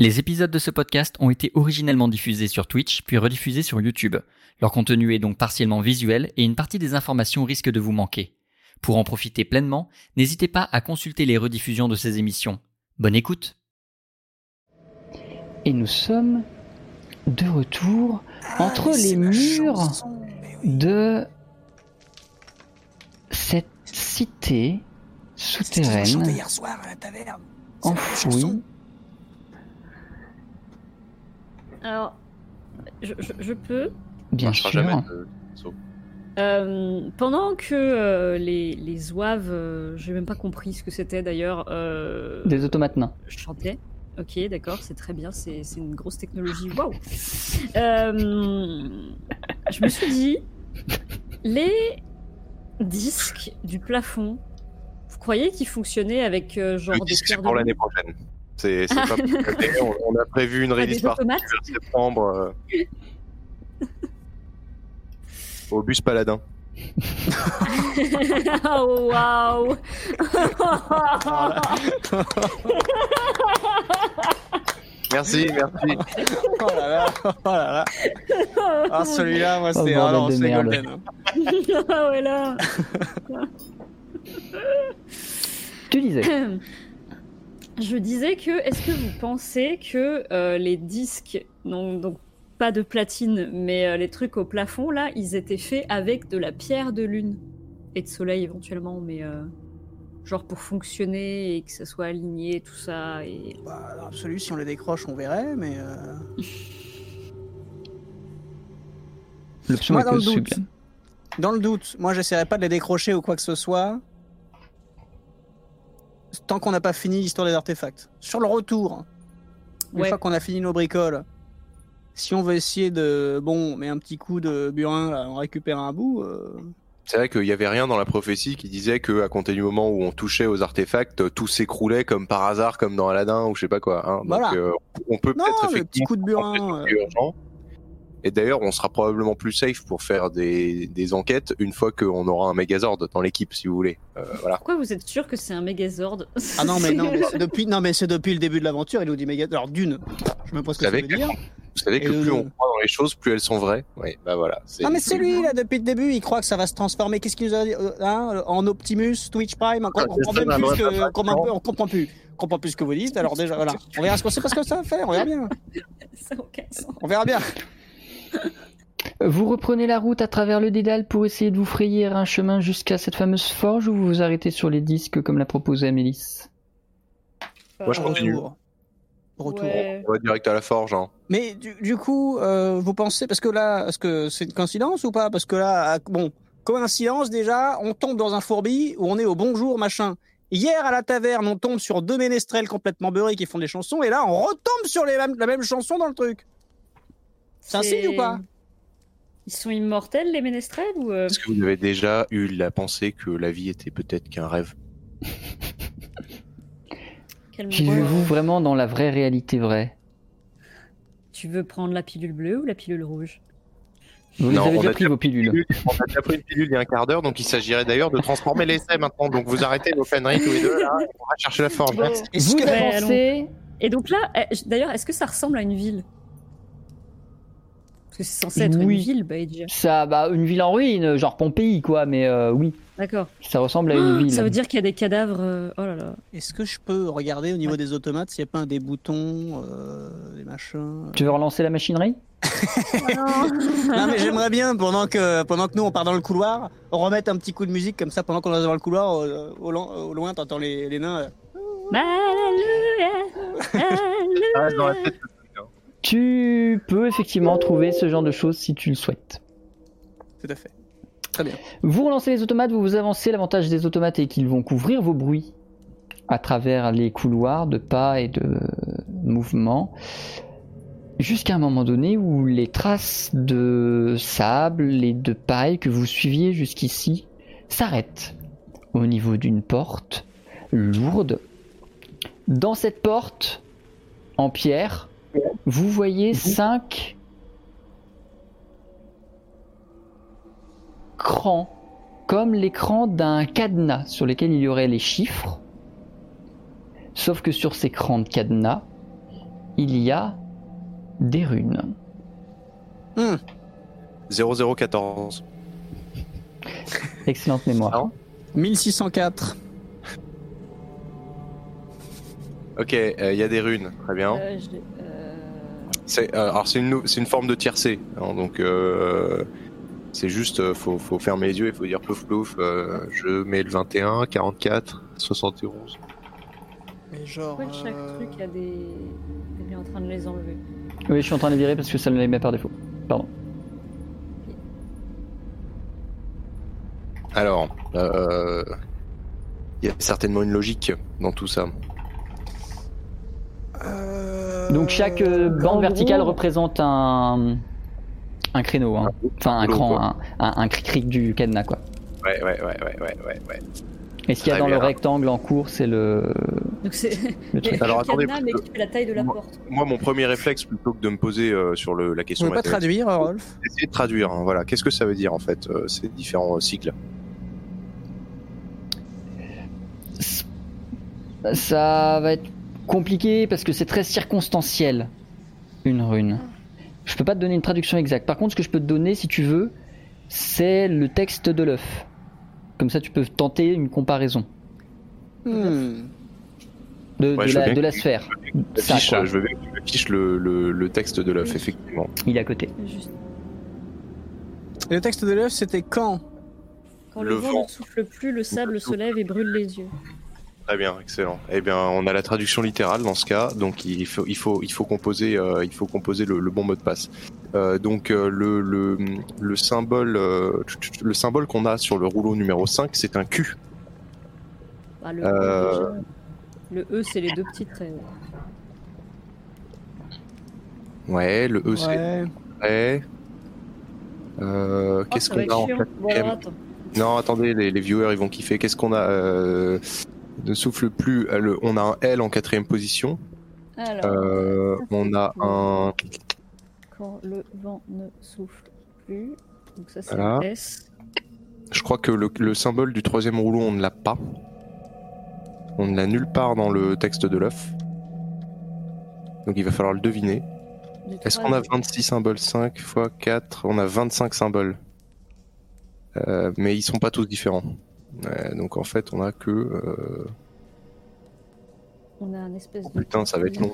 Les épisodes de ce podcast ont été originellement diffusés sur Twitch puis rediffusés sur YouTube. Leur contenu est donc partiellement visuel et une partie des informations risque de vous manquer. Pour en profiter pleinement, n'hésitez pas à consulter les rediffusions de ces émissions. Bonne écoute Et nous sommes de retour entre les murs de cette cité souterraine enfouie. Alors, je, je- je peux. Bien sûr. jamais de. Euh, pendant que euh, les, les zouaves, euh, j'ai même pas compris ce que c'était d'ailleurs, euh, Des automates nains. chantaient. Ok, d'accord, c'est très bien, c'est c'est une grosse technologie. Waouh Je me suis dit, les disques du plafond, vous croyez qu'ils fonctionnaient avec euh, genre Le des disque, pierres pour l'année prochaine. C'est pas on, on a prévu une Ah, release automates vers septembre euh, au bus Paladin. Oh waouh Merci, merci. Oh là là, oh là là. Ah, celui-là, moi, Oh, c'est ah, non, de c'est merde. golden. hein. Ah ouais là Tu disais. Je disais que, est-ce que vous pensez que euh, les disques, non, donc pas de platine, mais euh, les trucs au plafond, là, ils étaient faits avec de la pierre de lune et de soleil éventuellement, mais euh, genre pour fonctionner et que ça soit aligné, tout ça. Et... Bah, dans l'absolu, si on les décroche, on verrait, mais. euh, L'option Moi, est dans le doute. Dans le doute, moi, j'essaierai pas de les décrocher ou quoi que ce soit. Tant qu'on n'a pas fini l'histoire des artefacts. Sur le retour, une Ouais. fois qu'on a fini nos bricoles, si on veut essayer de. Bon, mais un petit coup de burin, là, on récupère un bout. euh, C'est vrai qu'il y avait rien dans la prophétie qui disait que à compter du moment où on touchait aux artefacts, tout s'écroulait comme par hasard, comme dans Aladdin ou je sais pas quoi. Hein. Donc, Voilà. euh, on peut peut-être le petit effectivement coup de burin. Et d'ailleurs, on sera probablement plus safe pour faire des, des enquêtes une fois qu'on aura un Megazord dans l'équipe, si vous voulez. Euh, voilà. Pourquoi vous êtes sûr que c'est un Megazord Ah non, mais non, mais c'est depuis, non, mais c'est depuis le début de l'aventure, il nous dit méga. Alors, d'une, je pas ce que Vous ça veut dire. Vous savez que Et plus on croit dans les choses, plus elles sont vraies. Oui, bah voilà. c'est- Non, mais c'est lui, là, depuis le début, il croit que ça va se transformer. Qu'est-ce qu'il nous a dit euh, hein, En Optimus, Twitch Prime On Ah, comprend même plus que- on comprend on comprend plus. On comprend plus ce que vous dites, alors déjà, voilà. On verra ce qu'on sait pas ce que ça va faire, on verra bien. Ça aucun sens. On verra bien. Vous reprenez la route à travers le dédale pour essayer de vous frayer un chemin jusqu'à cette fameuse forge ou vous vous arrêtez sur les disques comme l'a proposé Amélis Moi, je continue. Retour. Retour. Ouais. On va direct à la forge. Hein. Mais du, du coup, euh, vous pensez, parce que là, est-ce que c'est une coïncidence ou pas? Parce que là, bon, coïncidence déjà, on tombe dans un fourbi où on est au bonjour machin. Hier à la taverne, on tombe sur deux ménestrels complètement beurrés qui font des chansons, et là, on retombe sur les mêmes, la même chanson dans le truc. C'est un signe ou pas Ils sont immortels, les ménestrels ou euh, Est-ce que vous avez déjà eu la pensée que la vie était peut-être qu'un rêve quel- Vivez-vous vraiment dans la vraie réalité vraie Tu veux prendre la pilule bleue ou la pilule rouge? Vous Non, les avez on déjà a pris déjà vos pilules. On a déjà pris une pilule il y a un quart d'heure, donc il s'agirait d'ailleurs de transformer l'essai maintenant. Donc vous arrêtez vos conneries tous les deux là. On va chercher la. Est-ce Vous avancez Et donc là, eh, d'ailleurs, est-ce que ça ressemble à une ville? Parce que c'est censé être Oui. une ville, Baïdja. ça, bah, une ville en ruine, genre Pompéi, quoi, mais euh, oui, D'accord. ça ressemble à une Ah, ville. Ça veut dire qu'il y a des cadavres. euh, Oh là là. Est-ce que je peux regarder au niveau des automates s'il n'y a pas un des boutons, euh, des machins Tu veux relancer la machinerie? Non mais j'aimerais bien pendant que pendant que nous on part dans le couloir, on remette un petit coup de musique comme ça pendant qu'on est dans le couloir au, au loin, au loin t'entends les, les nains. euh, Alléluia, dans la tête. Tu peux effectivement trouver ce genre de choses si tu le souhaites. Tout à fait. Très bien. Vous relancez les automates, vous vous avancez. L'avantage des automates est qu'ils vont couvrir vos bruits à travers les couloirs de pas et de mouvements. Jusqu'à un moment donné où les traces de sable et de paille que vous suiviez jusqu'ici s'arrêtent au niveau d'une porte lourde. Dans cette porte, en pierre, vous voyez cinq crans, comme l'écran d'un cadenas sur lequel il y aurait les chiffres. Sauf que sur ces crans de cadenas, il y a des runes. Hmm. 0014. Excellente mémoire. 1604. Ok, euh, il y a des runes, très bien. Euh, je l'ai- euh, C'est euh, alors c'est une nou- c'est une forme de tiercé, hein, donc euh, c'est juste euh, faut faut fermer les yeux et faut dire plouf plouf. euh, je mets le 21, 44, 71. Mais genre. Pourquoi chaque euh, truc a des. Il est en train de les enlever? Oui, je suis en train de les virer parce que ça me les met par défaut. Pardon. Alors, euh, il y a certainement une logique dans tout ça. Euh, Donc chaque euh, bande verticale représente un un créneau, hein. enfin un cran, un, un, un cric du cadenas quoi. Ouais, ouais, ouais, ouais, ouais, ouais. ouais. Et ce qu'il y a dans le rectangle en cours, c'est le, Donc c'est. le truc. Alors, attendez, cadenas, mais que- qui fait la taille de la Moi- porte. Moi, mon premier réflexe, plutôt que de me poser euh, sur le, la Vous question pouvez pas mathématique, traduire, Rolf? c'est essayer de traduire. hein, voilà, qu'est-ce que ça veut dire en fait euh, ces différents euh, cycles Ça va être compliqué parce que c'est très circonstanciel, une rune. Je peux pas te donner une traduction exacte. Par contre, ce que je peux te donner, si tu veux, c'est le texte de l'œuf. Comme ça, tu peux tenter une comparaison Hmm. de, Ouais, la, de sphère. Je Ça, veux bien que tu affiches le, le, le texte de l'œuf, effectivement. Il est à côté. Juste. Le texte de l'œuf, c'était quand? Quand le, Le vent, vent. ne souffle plus, le sable se lève et brûle les yeux. Très bien, excellent. Eh bien, on a la traduction littérale dans ce cas, donc il faut, il faut, il faut composer, euh, il faut composer le, le bon mot de passe. Euh, donc euh, le, le, le symbole, euh, le symbole qu'on a sur le rouleau numéro 5, c'est un Q. Bah, le, Euh. déjà, le E, c'est les deux petites traits. Ouais, le E c'est Ouais. Euh, Oh, Qu'est-ce qu'on a en. Bon, attends. Non, attendez, les, les viewers ils vont kiffer. Qu'est-ce qu'on a euh, Ne souffle plus. euh, le- on a un L en quatrième position. Alors, Euh, on a un. quand le vent ne souffle plus. Donc ça, c'est Voilà. S. Je crois que le, le symbole du troisième rouleau, on ne l'a pas. On ne l'a nulle part dans le texte de l'œuf. Donc il va falloir le deviner. Est-ce qu'on a troisième. 26 symboles? 5 x 4 On a 25 symboles. Euh, mais ils sont pas tous différents. Ouais, donc en fait, on a que. euh, On a un espèce de. Putain, ça va être long.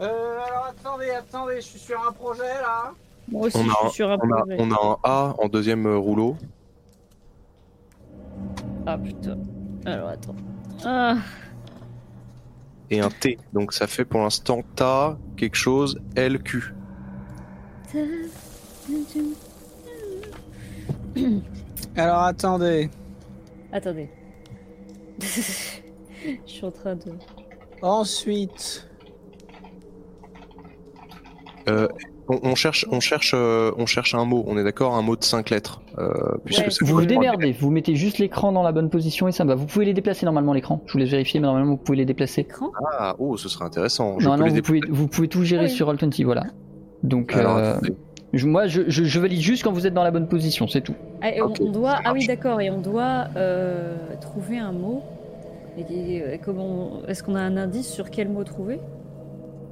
Euh, alors attendez, attendez, je suis sur un projet là. Moi aussi, On je a, suis sur un on, a, projet. on a un A en deuxième euh, rouleau. Ah putain. Alors attends. Ah, et un T. Donc ça fait pour l'instant TA quelque chose LQ. Alors attendez. Attendez. je suis en train de. Ensuite. Euh, on, on cherche, on cherche, euh, on cherche un mot. On est d'accord, un mot de 5 lettres. Euh, puisque Ouais. c'est Vous vous démerdez, vous mettez juste l'écran dans la bonne position et ça va. Vous pouvez les déplacer normalement l'écran. Je vous laisse vérifier, mais normalement vous pouvez les déplacer. Ah, oh, ce serait intéressant. Je peux Normalement les vous pouvez, vous pouvez tout gérer Oui. sur Roll20, voilà. Donc Alors, euh. Je- moi je, je- je valide juste quand vous êtes dans la bonne position, c'est tout. Ah, et on, doit. Ah oui, d'accord. Et on doit euh, trouver un mot. Et, comment Est-ce qu'on a un indice sur quel mot trouver?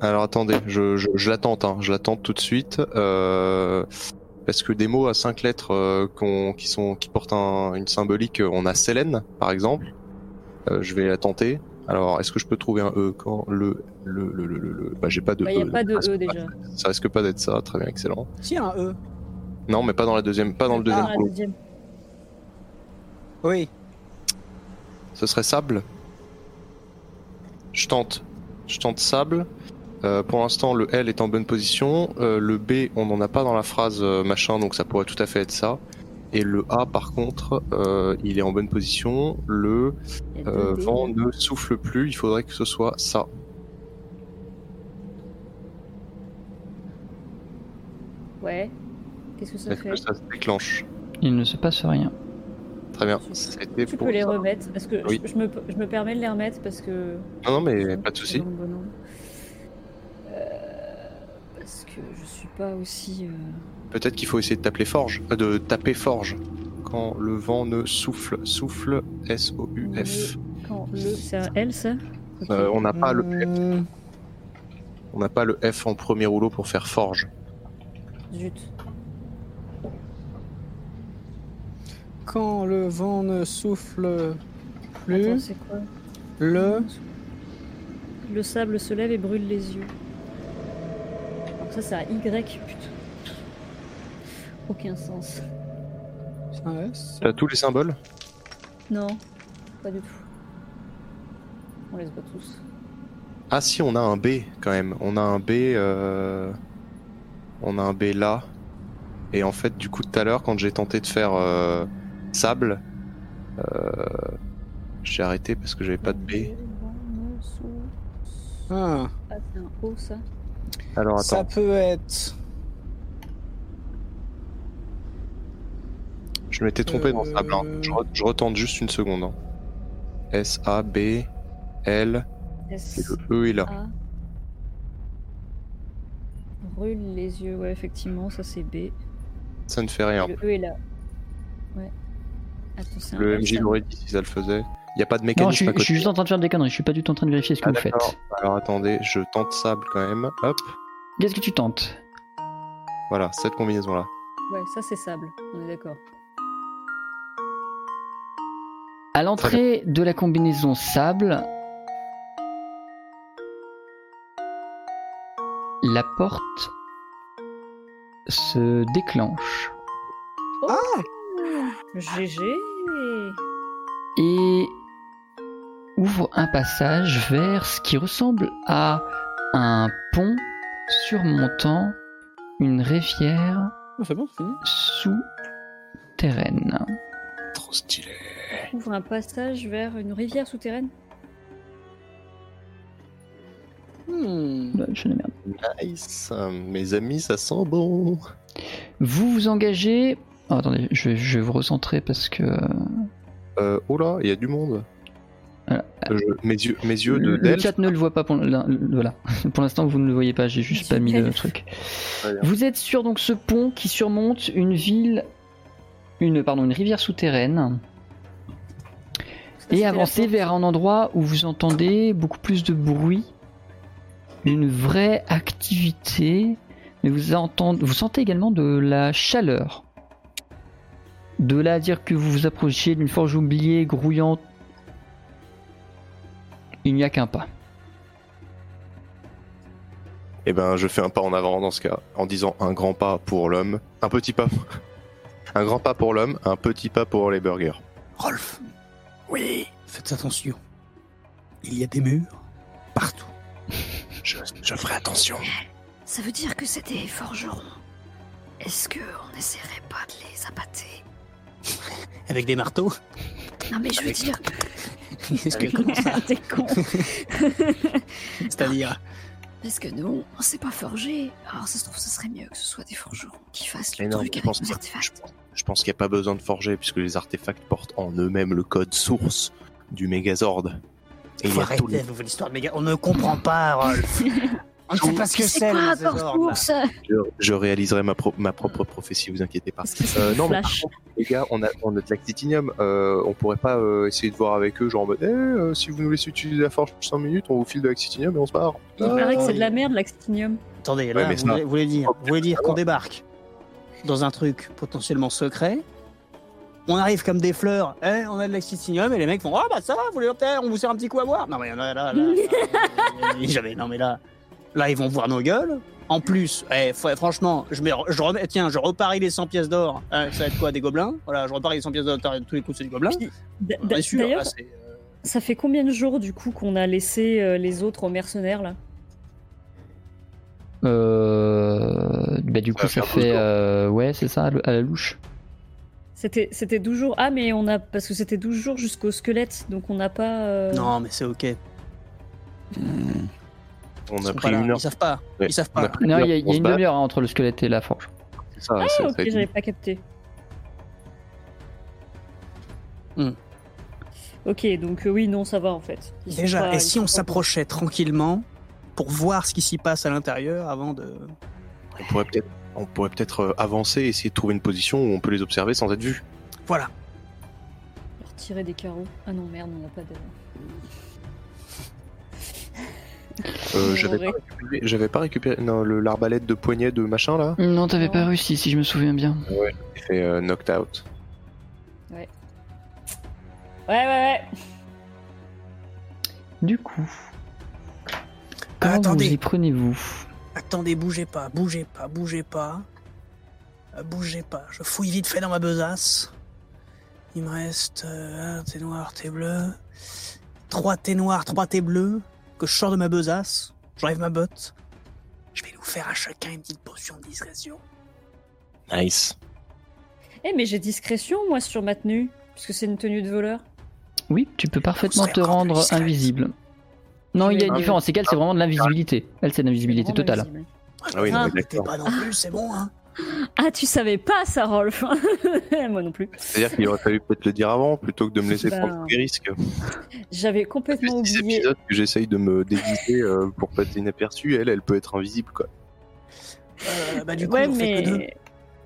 Alors attendez, je, je, je la tente, hein, je la tente tout de suite. Euh, parce que des mots à 5 lettres euh, qui, sont, qui portent un- une symbolique, on a Célène par exemple. Euh, je vais la tenter. Alors, est-ce que je peux trouver un E quand le. le, le, le, le- le- Bah, j'ai pas de Bah, Il E. n'y a pas de Ça risque E pas- déjà. Ça risque pas d'être ça, très bien, excellent. Si un E. Non, mais pas dans la deuxième, pas dans le deuxième Ah, la deuxième. Oui. Ce serait sable. Je tente. Je tente sable. Euh, pour l'instant, le L est en bonne position. Euh, le B, on n'en a pas dans la phrase euh, machin, donc ça pourrait tout à fait être ça. Et le A, par contre, euh, il est en bonne position. Le euh, vent ne souffle plus. Il faudrait que ce soit ça. Ouais. Qu'est-ce que ça Est-ce fait que ça se déclenche Il ne se passe rien. Très bien. Tu- C'était Tu pour peux les ça. remettre parce que Oui. je, je me, je me permets de les remettre parce que. Non, non, mais pas de souci. Bon. Euh, parce que je suis pas aussi. euh, Peut-être qu'il faut essayer de taper forge, euh, de taper forge. Quand le vent ne souffle, souffle, S-O-U-F. Quand le. C'est un L ça. Euh, on n'a pas le Euh, On n'a pas le F en premier rouleau pour faire forge. Zut. Quand le vent ne souffle plus, Attends, c'est quoi le. Le sable se lève et brûle les yeux. Donc ça, c'est à Y, putain. Aucun sens. C'est un S. T'as tous les symboles Non, pas du tout. On les voit tous. Ah si, on a un B quand même. On a un B. euh, On a un B là. Et en fait, du coup, tout à l'heure, quand j'ai tenté de faire euh, sable, euh, j'ai arrêté parce que j'avais pas de B. Ah, Ah, c'est un O, ça Alors ça attends, peut être. Je m'étais trompé dans sable. hein. Je, re- je retente juste une seconde. hein. S A B L et S le E est là. A. Brûle les yeux, ouais, effectivement, ça c'est B. Ça ne fait rien. Et le E est là. Ouais. Attends, c'est un Le MJ l'aurait dit si ça le faisait. Il n'y a pas de Non, mécanisme je suis, à je côté. suis juste en train de faire des conneries. Je suis pas du tout en train de vérifier ce que Ah, vous d'accord. faites. Alors attendez, je tente sable quand même. Hop, Qu'est-ce que tu tentes? Voilà, cette combinaison là. Ouais, ça c'est sable, on est d'accord. À l'entrée de la combinaison sable, la porte se déclenche Oh GG et ouvre un passage vers ce qui ressemble à un pont surmontant une rivière Ah, c'est bon, souterraine. Trop stylé. Ouvre un passage vers une rivière souterraine Hmm. Bah, je ne merde. Nice. Mes amis, ça sent bon. Vous vous engagez. Oh, attendez, je vais, je vais vous recentrer parce que Euh, oh là, il y a du monde. Voilà. Euh, je- mes yeux, mes yeux de le, chat ne le voit pas. Pour, voilà. pour l'instant, vous ne le voyez pas. J'ai juste pas mis le truc. Vous êtes sur donc ce pont qui surmonte une ville, une pardon, une rivière souterraine, et avancez vers un endroit où vous entendez beaucoup plus de bruit, une vraie activité, mais vous entendez, vous sentez également de la chaleur. De là à dire que vous vous approchez d'une forge oubliée, grouillante, il n'y a qu'un pas. Eh ben, je fais un pas en avant dans ce cas, en disant un grand pas pour l'homme, un petit pas. Un grand pas pour l'homme, un petit pas pour les burgers. Rolf. Oui. Faites attention. Il y a des murs partout. Je, je ferai attention. Ça veut dire que c'est des forgerons. Est-ce que on n'essaierait pas de les appâter? Avec des marteaux? Non mais je veux Avec- dire, Est-ce que comment ça T'es con C'est-à-dire? parce que nous, on sait pas forger. Alors ça se trouve, ce serait mieux que ce soit des forgerons qui fassent le Mais non, truc je avec pense, nos pas- je, artefacts. Je pense qu'il n'y a pas besoin de forger puisque les artefacts portent en eux-mêmes le code source du Megazord. Et Faut arrêter tout le- avec l'histoire de méga. On ne comprend pas, Rolf. On ne sait pas ce que C'est c'est. quoi source? Je, je réaliserai ma, pro- ma propre prophétie, vous inquiétez pas. Euh, non, mais Les gars, on a, on a de l'actinium. Euh, on pourrait pas euh, essayer de voir avec eux, genre en mode, eh, euh, si vous nous laissez utiliser la forge 5 minutes, on vous file de l'actinium et on se barre. Il Ah, paraît que c'est oui. de la merde l'actinium. Attendez, là, vous, voulez, vous voulez dire, vous voulez dire qu'on débarque dans un truc potentiellement secret. On arrive comme des fleurs, hein, on a de l'actinium et les mecs font Ah bah ça va, vous voulez on vous sert un petit coup à boire. Non mais là, là, là, là, non mais là, là ils vont voir nos gueules. En plus, eh, franchement, je, mets, je remets, tiens, je reparie les 100 pièces d'or. Hein, ça va être quoi, des gobelins? Voilà, je reparie les 100 pièces d'or, tous les coups c'est des gobelins. On est sûr, D'ailleurs, là, euh, ça fait combien de jours du coup qu'on a laissé euh, les autres aux mercenaires là? Euh, bah, du coup, ça fait. euh, ouais, c'est ça, à la- louche. C'était c'était 12 jours. Ah mais on a parce que c'était 12 jours jusqu'au squelette donc on n'a pas euh, Non mais c'est ok. On Ils a pris une heure. Ils savent pas. Ouais, Ils savent on pas. Non, il y a, y une demi-heure hein, entre le squelette et la forge. c'est ça, Ah ça OK, j'avais pas capté. Hmm. OK, donc euh, oui, non, ça va en fait. Ils Déjà, pas- et si on s'approchait tranquillement pour voir ce qui s'y passe à l'intérieur avant de. On pourrait peut-être on pourrait peut-être euh, avancer et essayer de trouver une position où on peut les observer sans être vu. Voilà. contents. Leur tirer des carreaux. Ah non, merde, on n'a pas de Euh, j'avais pas récupéré, j'avais pas récupéré non, le l'arbalète de poignet de machin là. Non, t'avais Non. pas réussi, si je me souviens bien. J'ai fait euh, knocked out. Ouais, ouais, ouais. Du coup, comment attendez. vous y prenez-vous Attendez, bougez pas, bougez pas, bougez pas. Euh, bougez pas. Je fouille vite fait dans ma besace. Il me reste euh, un thé noir, thé bleu. Trois thés noirs, trois thés bleus. Que je sors de ma besace. J'enlève ma botte. Je vais nous faire à chacun une petite potion de discrétion. Nice. Eh, mais j'ai discrétion, moi, sur ma tenue, puisque c'est une tenue de voleur. Oui, tu peux parfaitement te rendre discrète. invisible. Non, il y a une Ah, différence, c'est qu'elle, c'est vraiment de l'invisibilité. Elle, c'est de l'invisibilité Vraiment totale. Ah oui, non, Ah. mais T'es d'accord. pas non plus, c'est bon, hein. Ah, tu savais pas ça, Rolf Moi non plus. C'est-à-dire qu'il aurait fallu peut-être le dire avant plutôt que de me laisser Ben, prendre les risques. J'avais complètement 10 oublié. épisodes que j'essaye de me déguiser euh, pour pas être inaperçu, elle, elle peut être invisible quoi. Euh, bah, du coup, ouais, on fait que deux. mais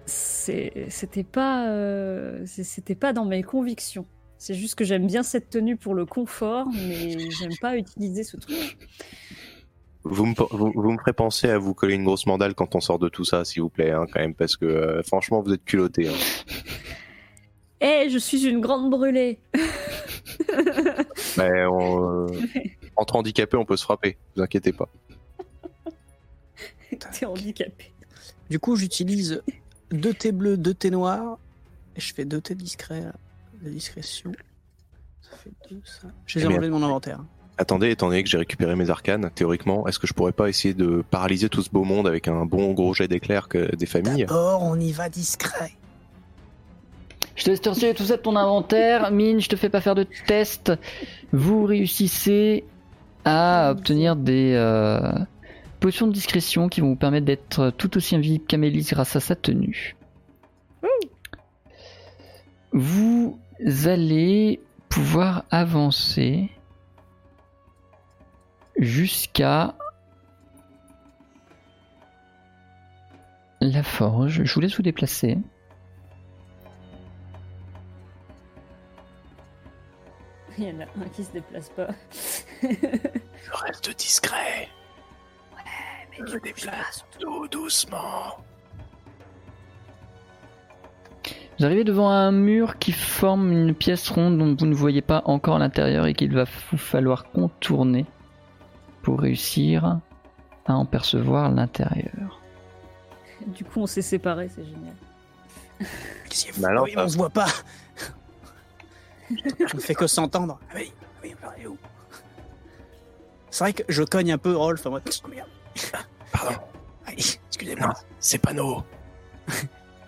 c'est- c'était pas, euh, c'est- c'était pas dans mes convictions. C'est juste que j'aime bien cette tenue pour le confort, mais j'aime pas utiliser ce truc. Vous me, vous, vous me ferez penser à vous coller une grosse mandale quand on sort de tout ça, s'il vous plaît, hein, quand même, parce que euh, franchement, vous êtes culottés. Hein. Eh, je suis une grande brûlée. Mais on, euh, entre handicapés, on peut se frapper, vous inquiétez pas. T'es handicapé. Du coup, j'utilise deux thés bleus, deux thés noirs. Et je fais deux thés discrets, là, de discrétion. Ça fait deux, ça. Je les ai enlevés de mon inventaire. Attendez, étant donné que j'ai récupéré mes arcanes, théoriquement, est-ce que je pourrais pas essayer de paralyser tout ce beau monde avec un bon gros jet d'éclairs que des familles? D'abord, on y va discret. Je te laisse te retirer tout ça de ton inventaire. Mine, je te fais pas faire de test. Vous réussissez à obtenir des euh, potions de discrétion qui vont vous permettre d'être tout aussi invisible qu'Amélie grâce à sa tenue. Vous allez pouvoir avancer jusqu'à la forge. Je vous laisse vous déplacer. Il y en a un qui se déplace pas. Je reste discret, Mais tu bouges pas, surtout. tout doucement. Vous arrivez devant un mur qui forme une pièce ronde dont vous ne voyez pas encore l'intérieur et qu'il va vous falloir contourner pour réussir à en percevoir l'intérieur. Du coup, on s'est séparés, c'est génial. Qu'est-ce qu'il y a Bah alors, oui, on se voit pas. on ne fait que s'entendre. Ah oui, ah oui, on est où? C'est vrai que je cogne un peu Rolf en mode. Oh. Pardon. Allez, excusez-moi. c'est pas nous.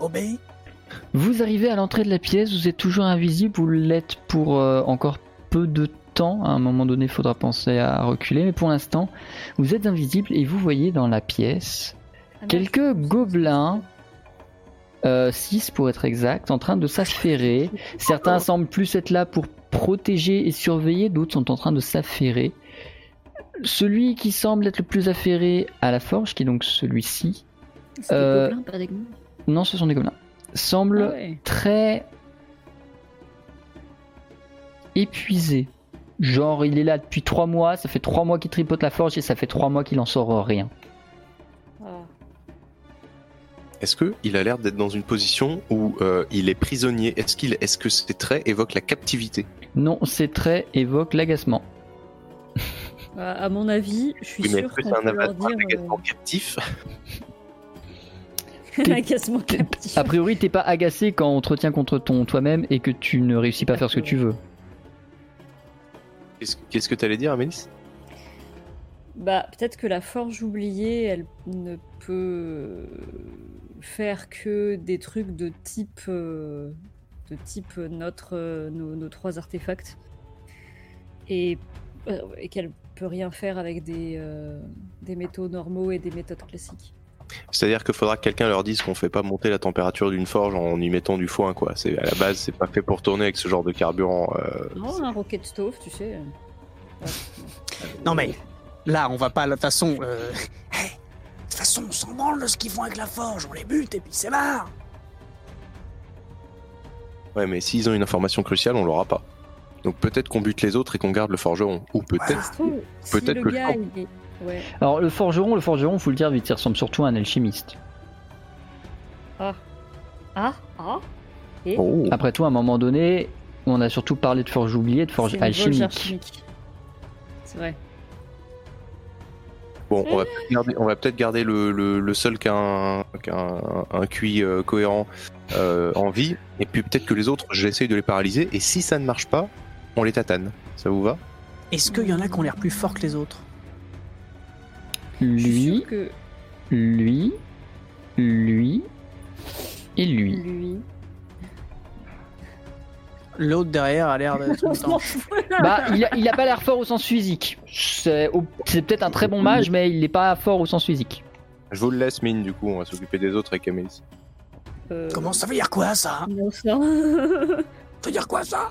Obéis. Vous arrivez à l'entrée de la pièce, vous êtes toujours invisible, vous l'êtes pour euh, encore peu de temps. À un moment donné, il faudra penser à reculer, mais pour l'instant, vous êtes invisible et vous voyez dans la pièce Ah, quelques merde. gobelins, 6 pour être exact, en train de s'affairer. Certains semblent plus être là pour protéger et surveiller, d'autres sont en train de s'affairer. Celui qui semble être le plus affairé à la forge, qui est donc celui-ci, C'est des euh, gobelins, pas des gnomes. non, ce sont des gobelins, semble Ah ouais. très épuisé. Genre, il est là depuis 3 mois, ça fait 3 mois qu'il tripote la forge et ça fait 3 mois qu'il en sort rien. Ah. Est-ce que il a l'air d'être dans une position où euh, il est prisonnier? Est-ce qu'il, est-ce que ces traits évoquent la captivité? Non, ces traits évoquent l'agacement. Bah, à mon avis, je suis Oui, mais sûre est-ce que qu'on c'est un peut leur avatar dire euh, agacement captif? A priori, t'es pas agacé quand on te retient contre ton toi-même et que tu ne réussis pas à faire ce que tu veux. Qu'est-ce, que t'allais dire, Amélis? Bah, peut-être que la forge oubliée, elle ne peut faire que des trucs de type, euh, de type notre, euh, nos, nos trois artefacts, et, euh, et qu'elle peut rien faire avec des, euh, des métaux normaux et des méthodes classiques. C'est-à-dire qu'il faudra que quelqu'un leur dise qu'on fait pas monter la température d'une forge en y mettant du foin, quoi. C'est à la base, c'est pas fait pour tourner avec ce genre de carburant. euh, Non, un rocket stove, tu sais. Ouais. Non mais là, on va pas de toute façon. euh, hey, de toute façon, on s'en branle de ce qu'ils font avec la forge. On les bute et puis c'est marre. Ouais, mais s'ils ont une information cruciale, on l'aura pas. Donc peut-être qu'on bute les autres et qu'on garde le forgeron. Ou peut-être. si peut-être le que gars, je il est, Ouais. Alors le forgeron, le forgeron, faut le dire vite, il ressemble surtout à un alchimiste. Ah. Ah Ah Et Oh. Après tout, à un moment donné, on a surtout parlé de forge oubliée, de forge alchimique. C'est vrai. Bon, on va peut-être garder, on va peut-être garder le, le, le seul qui a un, QI euh, cohérent euh, en vie, et puis peut-être que les autres, j'essaye de les paralyser, et si ça ne marche pas, on les tatane. Ça vous va? Est-ce qu'il y en a qui ont l'air plus forts que les autres? Lui, que lui, lui et lui. lui. L'autre derrière a l'air fout. Bah, il a, il a pas l'air fort au sens physique. C'est peut-être un très bon mage, mais il n'est pas fort au sens physique. Je vous le laisse, mine, du coup, on va s'occuper des autres avec Amélie. Euh, Comment ça veut dire quoi ça? Non, ça. Ça veut dire quoi ça?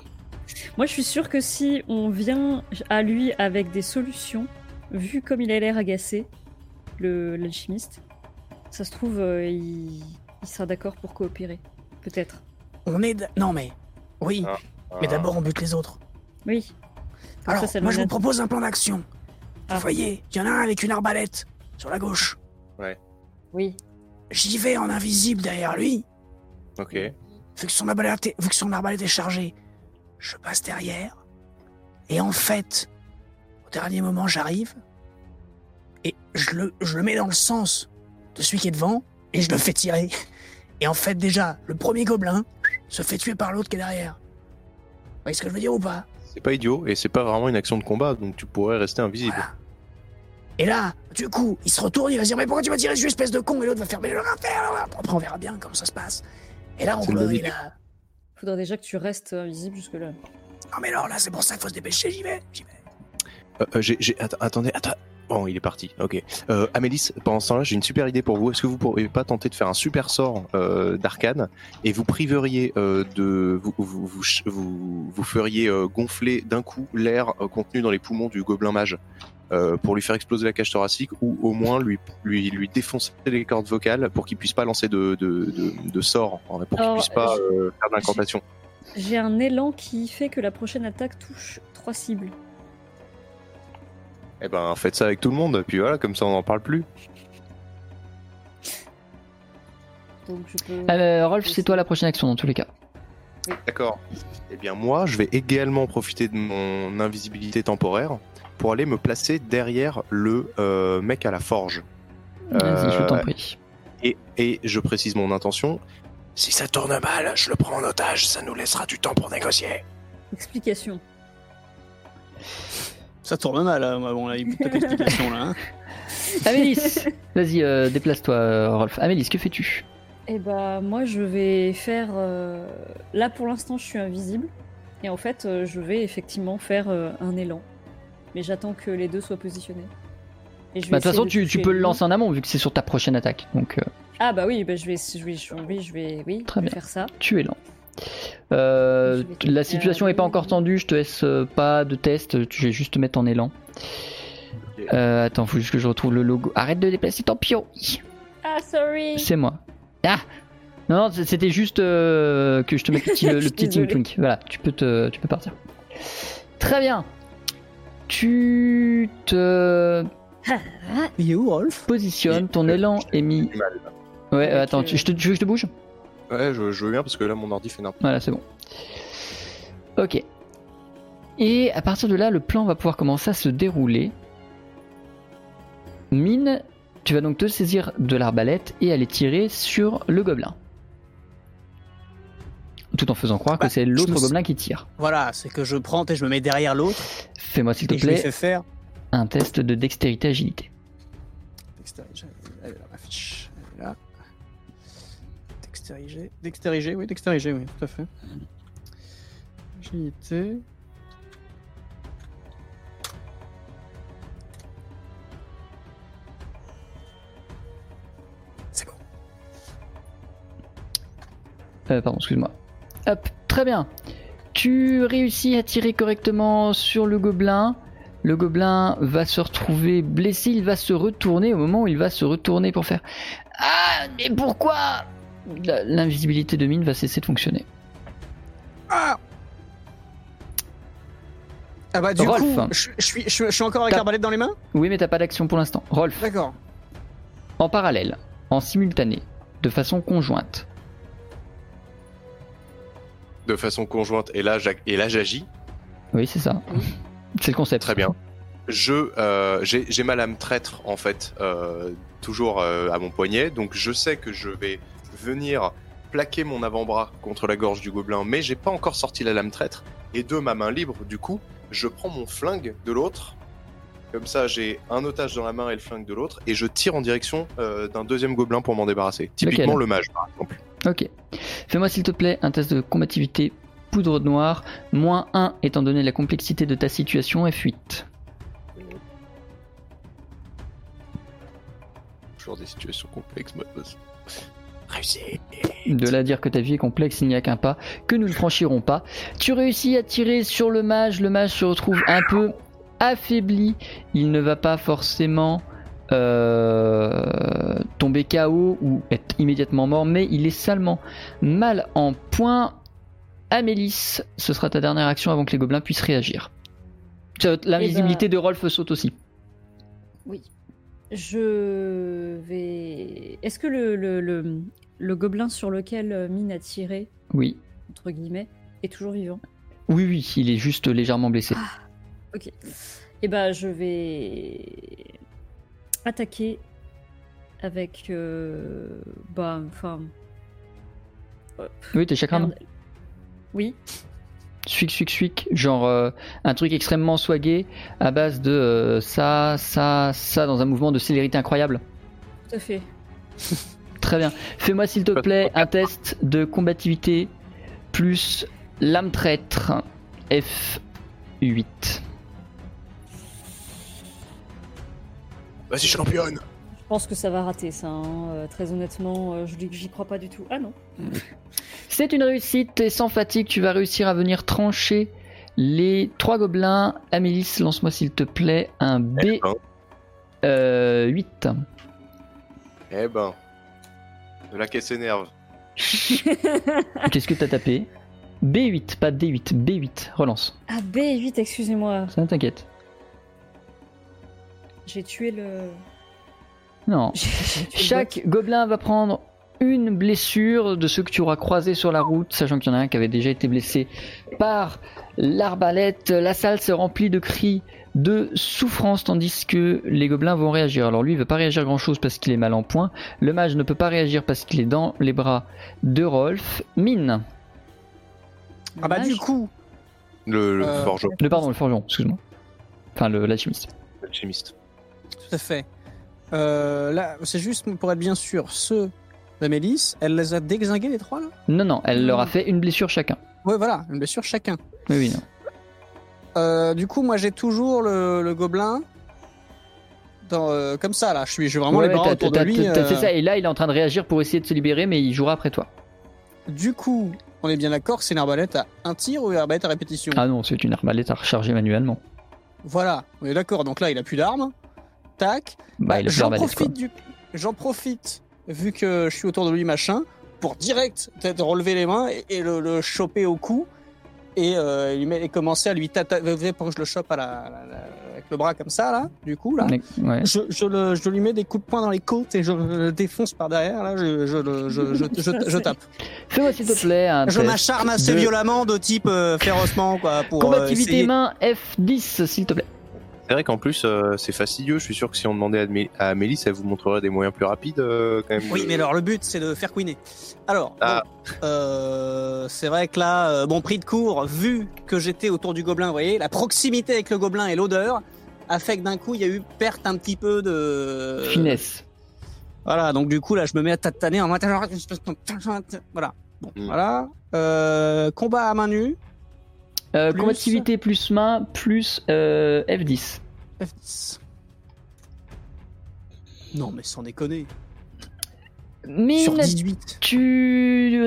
Moi, je suis sûre que si on vient à lui avec des solutions, vu comme il a l'air agacé, le l'alchimiste, ça se trouve, euh, il... il sera d'accord pour coopérer. Peut-être. On est. d- Non mais. Oui, Ah. mais d'abord on bute les autres. Oui. Comme Alors, ça, ça moi je vous propose un plan d'action. Ah. Vous voyez, il y en a un avec une arbalète sur la gauche. Oui. J'y vais en invisible derrière lui. Ok. Vu que son arbalète est, vu que son arbalète est chargée, je passe derrière. Et en fait, dernier moment, j'arrive. Et je le, je le mets dans le sens de celui qui est devant. Et je le fais tirer. Et en fait, déjà, le premier gobelin se fait tuer par l'autre qui est derrière. Vous voyez ce que je veux dire ou pas? C'est pas idiot, et c'est pas vraiment une action de combat, donc tu pourrais rester invisible. Voilà. Et là, du coup, il se retourne, il va se dire Mais pourquoi tu m'as tiré dessus, espèce de con? Et l'autre va faire Mais je rien faire Après, on verra bien comment ça se passe. Et là, on bonne il a... Faudra déjà que tu restes invisible jusque-là. Non, mais alors là, c'est pour ça qu'il faut se dépêcher, j'y vais. J'y vais. Euh, euh, j'ai, j'ai- att- attendez, attends. Bon, il est parti. Ok. Euh, Amélis, pendant ce temps-là, j'ai une super idée pour vous. Est-ce que vous pourriez pas tenter de faire un super sort euh, d'arcane et vous priveriez euh, de, vous, vous, vous, vous, vous feriez gonfler d'un coup l'air contenu dans les poumons du gobelin mage pour lui faire exploser la cage thoracique ou au moins lui lui lui défoncer les cordes vocales pour qu'il puisse pas lancer de de, de, fait, pour qu'il Alors, puisse pas faire d'incantation. J'ai un élan qui fait que la prochaine attaque touche trois cibles. Eh ben, faites ça avec tout le monde, puis voilà, comme ça on n'en parle plus. Donc je peux. Euh, Rolf, c'est toi la prochaine action dans tous les cas. D'accord. Eh bien moi, je vais également profiter de mon invisibilité temporaire pour aller me placer derrière le euh, mec à la forge. Vas-y, je t'en Euh, prie. Et, et je précise mon intention. Si ça tourne mal, je le prends en otage, ça nous laissera du temps pour négocier. Explication. Ça tourne mal, là. Bon, là, il faut pas d'explication, là. hein. Amélis, vas-y, euh, déplace-toi, Rolf. Amélis, que fais-tu? Et bah moi je vais faire. euh, Là pour l'instant je suis invisible. Et en fait euh, je vais effectivement faire euh, un élan. Mais j'attends que les deux soient positionnés. Et je vais Bah, De toute essayer façon, de tu, tu toucher peux le lui. lancer en amont vu que c'est sur ta prochaine attaque. Donc, euh, Ah bah oui, bah, je vais, je vais, je vais, je vais, oui, Très je vais bien. faire ça. tu es lent. Euh, Je la situation n'est pas encore tendue, je te laisse euh, pas de test, tu vais juste te mettre en élan. Euh, attends, faut juste que je retrouve le logo. Arrête de déplacer ton pion. Ah sorry. C'est moi. Ah Non, non, c'était juste euh, que je te mette le petit, le, Je suis petit désolée. Team Twink. Voilà, tu peux, te, tu peux partir. Très Tu te positionnes, ton élan est mis. Ouais, euh, attends, euh, tu, je te, tu veux que je te bouge Ouais, je, je veux bien parce que là mon ordi fait n'importe Voilà, c'est bon. Ok. Et à partir de là, le plan va pouvoir commencer à se dérouler. Mine, tu vas donc te saisir de l'arbalète et aller tirer sur le gobelin. Tout en faisant croire Bah, que c'est je l'autre me- gobelin qui tire. Voilà, c'est que je prends et je me mets derrière l'autre Fais-moi s'il te et je lui plaît fais faire. un test de dextérité agilité. Dextérigé, dextérigé, oui, dextérigé, oui, tout à fait. Agilité. C'est bon. Euh, pardon, excuse-moi. Hop, très bien. Tu réussis à tirer correctement sur le gobelin. Le gobelin va se retrouver blessé, il va se retourner au moment où il va se retourner pour faire Ah, mais pourquoi? L'invisibilité de mine va cesser de fonctionner. Ah Ah bah du Rolf. coup, je, je suis, je, je suis encore avec l'arbalète dans les mains? Oui, mais t'as pas d'action pour l'instant. Rolf, D'accord. en parallèle, en simultané, de façon conjointe. De façon conjointe. Et là, j'ag- et là, j'agis. Oui, c'est ça. C'est le concept. Très bien. Je, euh, j'ai j'ai ma lame traître en fait, euh, toujours euh, à mon poignet, donc je sais que je vais venir plaquer mon avant-bras contre la gorge du gobelin, mais j'ai pas encore sorti la lame traître. Et de ma main libre, du coup, je prends mon flingue de l'autre. Comme ça, j'ai un otage dans la main et le flingue de l'autre, et je tire en direction euh, d'un deuxième gobelin pour m'en débarrasser. Typiquement Lequel le mage, par exemple. Ok. Fais-moi s'il te plaît un test de combativité poudre noire, moins 1 étant donné la complexité de ta situation F8. Toujours des situations complexes, moi. Réussi. De là à dire que ta vie est complexe, il n'y a qu'un pas que nous ne franchirons pas. Tu réussis à tirer sur le mage, le mage se retrouve un peu affaibli, il ne va pas forcément euh, tomber KO ou être immédiatement mort, mais il est salement mal en point. Amélis, ce sera ta dernière action avant que les gobelins puissent réagir. Ça, L'invisibilité de Rolf saute aussi. Oui. Je vais. Est-ce que le, le, le, le gobelin sur lequel euh, Mine a tiré, Oui. entre guillemets, est toujours vivant? Oui, oui, il est juste légèrement blessé. Ok. Et ben, je vais attaquer avec. euh, Bah, enfin. Oui, t'es merde. Oui. Suic, suic, suic, genre euh, un truc extrêmement swagué à base de euh, ça, ça, ça dans un mouvement de célérité incroyable. Tout à fait. Très bien. Fais-moi s'il te plaît un test de combativité plus lame traître F8. Vas-y, championne Je pense que ça va rater, ça. hein. Euh, très honnêtement, euh, je dis que j'y crois pas du tout. Ah non. C'est une réussite et sans fatigue, tu vas réussir à venir trancher les trois gobelins. Amélis, lance-moi s'il te plaît un B8. Eh ben, eh ben. De la caisse s'énerve. Qu'est-ce que t'as tapé? B8, pas D8, B8, relance. Ah, B8, excusez-moi. Ça t'inquiète. J'ai tué le. Non. Chaque gobelin va prendre une blessure de ceux que tu auras croisés sur la route, sachant qu'il y en a un qui avait déjà été blessé par l'arbalète. La salle se remplit de cris de souffrance tandis que les gobelins vont réagir. Alors lui il veut pas réagir grand chose parce qu'il est mal en point. Le mage ne peut pas réagir parce qu'il est dans les bras de Rolf. Mine. Ah bah du coup, Le, le Euh, forgeron, Le pardon, le forgeron, excuse-moi. Enfin le l'alchimiste. le chimiste. tout à fait. Euh, là, c'est juste pour être bien sûr, ceux d'Amélis, elle les a déglingués les trois là Non non, elle leur a fait une blessure chacun. Ouais, voilà, une blessure chacun. Oui oui non. Euh, du coup, moi j'ai toujours le, le gobelin dans, euh, comme ça là. Je suis, j'ai vraiment Ouais, les bras autour de lui. fait ça et là il est en train de réagir pour essayer de se libérer mais il jouera après toi. Du coup, on est bien d'accord, c'est une arbalète à un tir ou une arbalète à répétition Ah non, c'est une arbalète à recharger manuellement. Voilà, on est d'accord. Donc là, il a plus d'armes. Tac. Bah, plus J'en profite du, j'en profite vu que je suis autour de lui machin pour direct peut-être relever les mains et, et le, le choper au cou et, euh, lui met- et commencer à lui tataver pour que je le chope à la, la- la- avec le bras comme ça là. Du coup là. Ouais. Je, je le- je lui mets des coups de poing dans les côtes et je le défonce par derrière. Là, je, je, le- je, je, je- je tape. Fais-moi s'il te plaît un Je m'acharne assez de violemment de type euh, férocement quoi pour euh, combativité essayer- main F10 s'il te plaît. C'est vrai qu'en plus, euh, c'est fastidieux. Je suis sûr que si on demandait à, Amé- à Amélie, ça vous montrerait des moyens plus rapides, euh, quand même. Oui, de- mais alors le but c'est de faire queener. Alors, Ah. bon, euh, c'est vrai que là, euh, bon prix de cours, vu que j'étais autour du gobelin, vous voyez, la proximité avec le gobelin et l'odeur a fait que d'un coup il y a eu perte un petit peu de Finesse. Voilà, donc du coup là je me mets à tataner en mode voilà. Bon, Mm. voilà. Euh, combat à main nue. Euh, Plus- combativité plus main plus euh, F10. F10. Non mais sans déconner. Mine, Sur 18. tu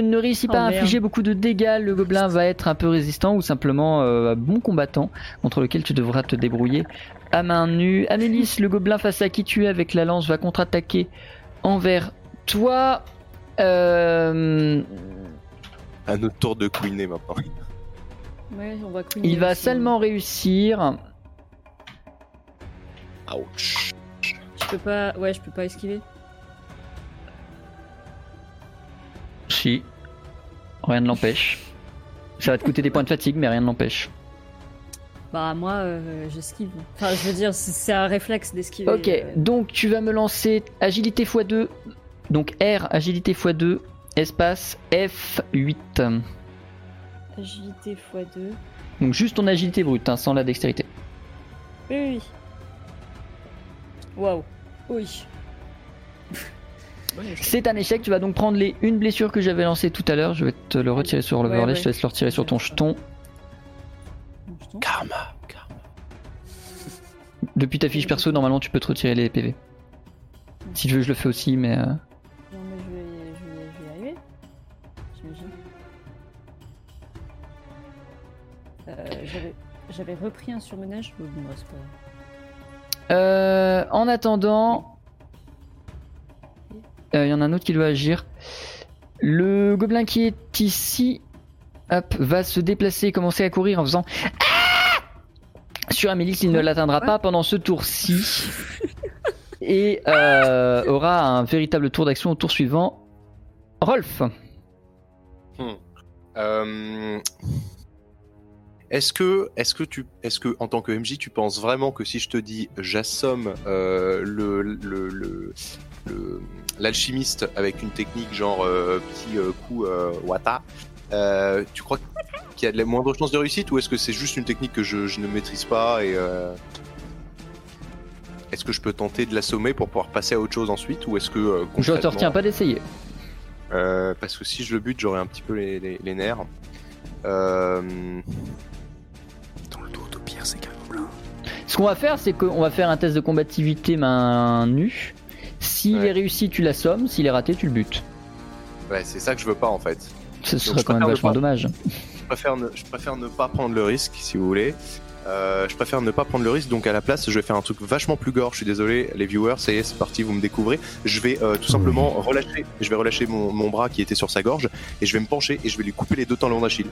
ne réussis pas Oh, à merde. infliger beaucoup de dégâts. Le gobelin va être un peu résistant ou simplement euh, un bon combattant contre lequel tu devras te débrouiller à main nue. Amélis, le gobelin face à qui tu es avec la lance va contre-attaquer envers toi. Euh, À notre tour de queener maintenant. Ouais, on Il va aussi. seulement réussir. Ouch. Je peux pas. Ouais, je peux pas esquiver. Si. Rien ne l'empêche. Ça va te coûter des points de fatigue, mais rien ne l'empêche. Bah, moi, euh, j'esquive. Enfin, je veux dire, c'est- c'est un réflexe d'esquiver. Ok, euh. donc tu vas me lancer agilité x2. Donc R, agilité x2, espace F8. Agilité x2. Donc juste ton agilité brute, hein, sans la dextérité. Oui, oui. Waouh. Oui. C'est un échec, tu vas donc prendre les une blessure que j'avais lancée tout à l'heure. Je vais te le retirer sur l'overlay, Ouais, ouais. je te laisse le retirer sur ton jeton. Karma. Karma. Depuis ta fiche perso, normalement tu peux te retirer les PV. Si tu veux, je le fais aussi, mais. euh, j'avais, repris un surmenage. mais bon, c'est pas grave. Euh, en attendant, euh, il y en a un autre qui doit agir. Le gobelin qui est ici hop, va se déplacer et commencer à courir en faisant Ah sur Amélix. Il ne l'atteindra pas pendant ce tour-ci et euh, aura un véritable tour d'action au tour suivant. Rolf, Euh, Est-ce que, est-ce que tu, est-ce que en tant que MJ, tu penses vraiment que si je te dis j'assomme euh, le, le, le, le- l'alchimiste avec une technique genre euh, petit euh, coup euh, wata, tu crois qu'il y a de la moindre chance de réussite ou est-ce que c'est juste une technique que je, je ne maîtrise pas et est-ce que je peux tenter de l'assommer pour pouvoir passer à autre chose ensuite ou est-ce que je te retiens pas d'essayer. parce que si je le bute, j'aurai un petit peu les, les- les nerfs. Pire, c'est qu'un gobelin. Ce qu'on va faire, c'est qu'on va faire un test de combativité main nue. S'il Ouais. est réussi, tu l'assommes. S'il est raté, tu le butes. ouais, c'est ça que je veux pas en fait. Ce serait je quand même vachement pas. dommage. Je préfère ne, je préfère ne pas prendre le risque, si vous voulez. Euh, je préfère ne pas prendre le risque, donc à la place, je vais faire un truc vachement plus gore. Je suis désolé, les viewers, ça y est, c'est parti, vous me découvrez. Je vais euh, tout simplement relâcher, je vais relâcher mon, mon bras qui était sur sa gorge et je vais me pencher et je vais lui couper les deux tendons d'Achille.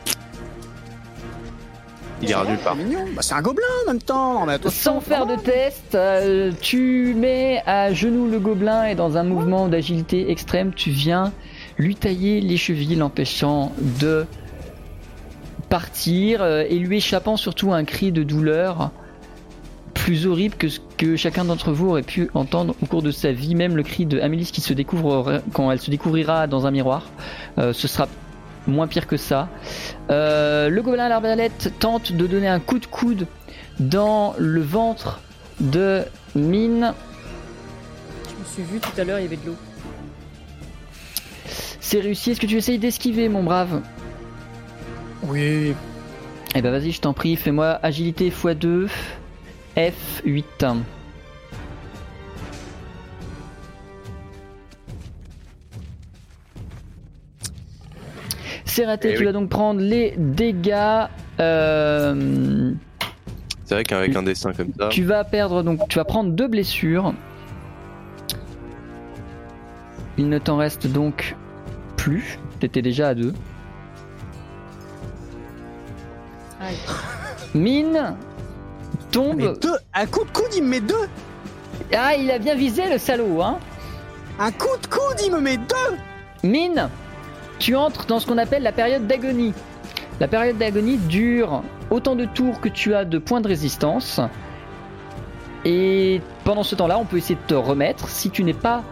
Il ira nulle part. C'est mignon. Bah, c'est un gobelin en même temps. Mais Sans faire de test, euh, tu mets à genoux le gobelin et dans un mouvement d'agilité extrême, tu viens lui tailler les chevilles, l'empêchant de partir euh, et lui échappant surtout un cri de douleur plus horrible que ce que chacun d'entre vous aurait pu entendre au cours de sa vie, même le cri de Amélis qui se découvre quand elle se découvrira dans un miroir. Euh, ce sera moins pire que ça. Euh, le gobelin à l'arbalète tente de donner un coup de coude dans le ventre de Mine. Je me suis vu tout à l'heure, il y avait de l'eau. C'est réussi. Est-ce que tu essayes d'esquiver, mon brave? Oui. Eh ben vas-y, je t'en prie, fais-moi agilité x2, F8. C'est raté, Eh tu oui. vas donc prendre les dégâts. euh, C'est vrai qu'avec un dessin comme ça. Tu vas perdre donc, tu vas prendre deux blessures. Il ne t'en reste donc plus. T'étais déjà à deux. Aïe. Mine Mais tombe. deux, un coup de coude, il me met deux. Ah, il a bien visé le salaud, hein. Un coup de coude, il me met deux. Mine, tu entres dans ce qu'on appelle la période d'agonie. La période d'agonie dure autant de tours que tu as de points de résistance. Et pendant ce temps-là, on peut essayer de te remettre. Si tu n'es pas,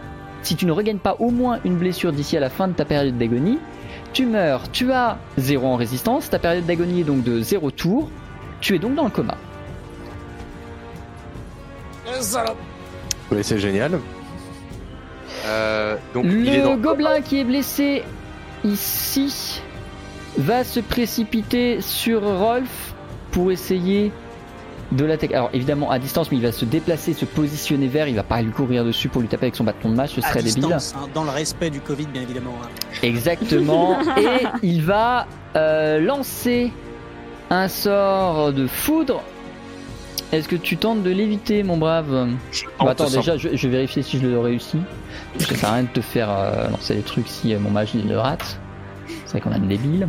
si tu ne regagnes pas au moins une blessure d'ici à la fin de ta période d'agonie, tu meurs. Tu as 0 en résistance. Ta période d'agonie est donc de 0 tours. Tu es donc dans le coma. Oui, c'est génial. Euh, donc il est Le dans gobelin qui est blessé ici va se précipiter sur Rolf pour essayer de l'attaquer. Alors évidemment à distance, mais il va se déplacer, se positionner vers. Il va pas lui courir dessus pour lui taper avec son bâton de match, ce À serait débile. distance, hein, dans le respect du Covid, bien évidemment. hein. Exactement. Et il va euh, lancer un sort de foudre. Est-ce que tu tentes de l'éviter, mon brave Bah, Attends, déjà, je, je vais vérifier si je le réussis. Parce que ça sert à rien de te faire euh, lancer des trucs si euh, mon mage il le rate. C'est vrai qu'on a une débile.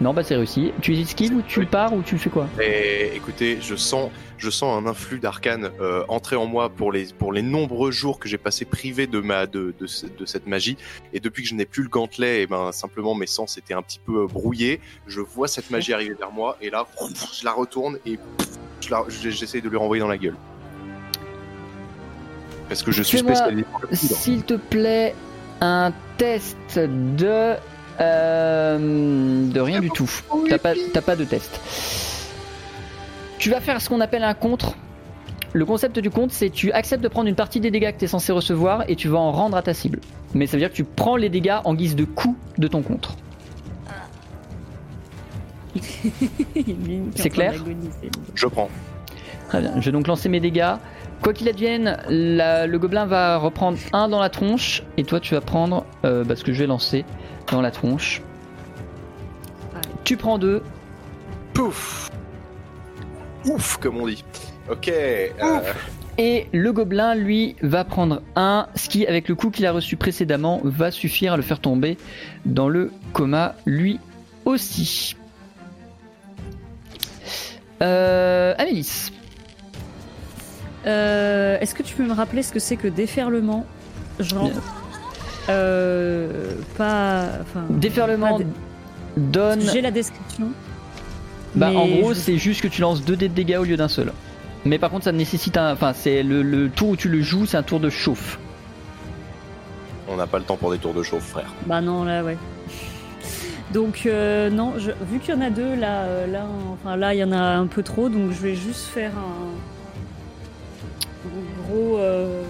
Non, bah c'est réussi. Tu esquives ou tu pars ou tu fais quoi? Et écoutez, je sens, je sens un influx d'arcane euh, entrer en moi pour les, pour les nombreux jours que j'ai passé privé de ma, de, de, ce- de cette magie. Et depuis que je n'ai plus le gantelet, et ben simplement mes sens étaient un petit peu euh, brouillés. Je vois cette magie arriver vers moi et là, je la retourne et je la- j'essaie de lui renvoyer dans la gueule. Parce que je suis spécialisé poudre. S'il te plaît, un test de. Euh, de rien du tout. T'as pas, t'as pas de test. Tu vas faire ce qu'on appelle un contre. Le concept du contre, c'est tu acceptes de prendre une partie des dégâts que tu es censé recevoir et tu vas en rendre à ta cible. Mais ça veut dire que tu prends les dégâts en guise de coup de ton contre. C'est clair Je prends. Très bien. Je vais donc lancer mes dégâts. Quoi qu'il advienne, la- le gobelin va reprendre un dans la tronche et toi tu vas prendre euh, bah, ce que je vais lancer dans la tronche. Tu prends deux. Pouf Ouf, comme on dit. Ok. euh, Et le gobelin, lui, va prendre un, ce qui, avec le coup qu'il a reçu précédemment, va suffire à le faire tomber dans le coma, lui aussi. Euh, Amélis. Euh, Est-ce que tu peux me rappeler ce que c'est que déferlement Genre. Euh, pas. Enfin. Déferlement pas dé- donne. J'ai la description. Bah, en gros, je- c'est juste que tu lances 2 dés de dégâts au lieu d'un seul. Mais par contre, ça nécessite un. Enfin, c'est le, le tour où tu le joues, c'est un tour de chauffe. on n'a pas le temps pour des tours de chauffe, frère. Bah non, là, ouais. Donc, euh, non, je- vu qu'il y en a deux, là, euh, là, enfin, là, il y en a un peu trop, donc je vais juste faire un. Gros. euh,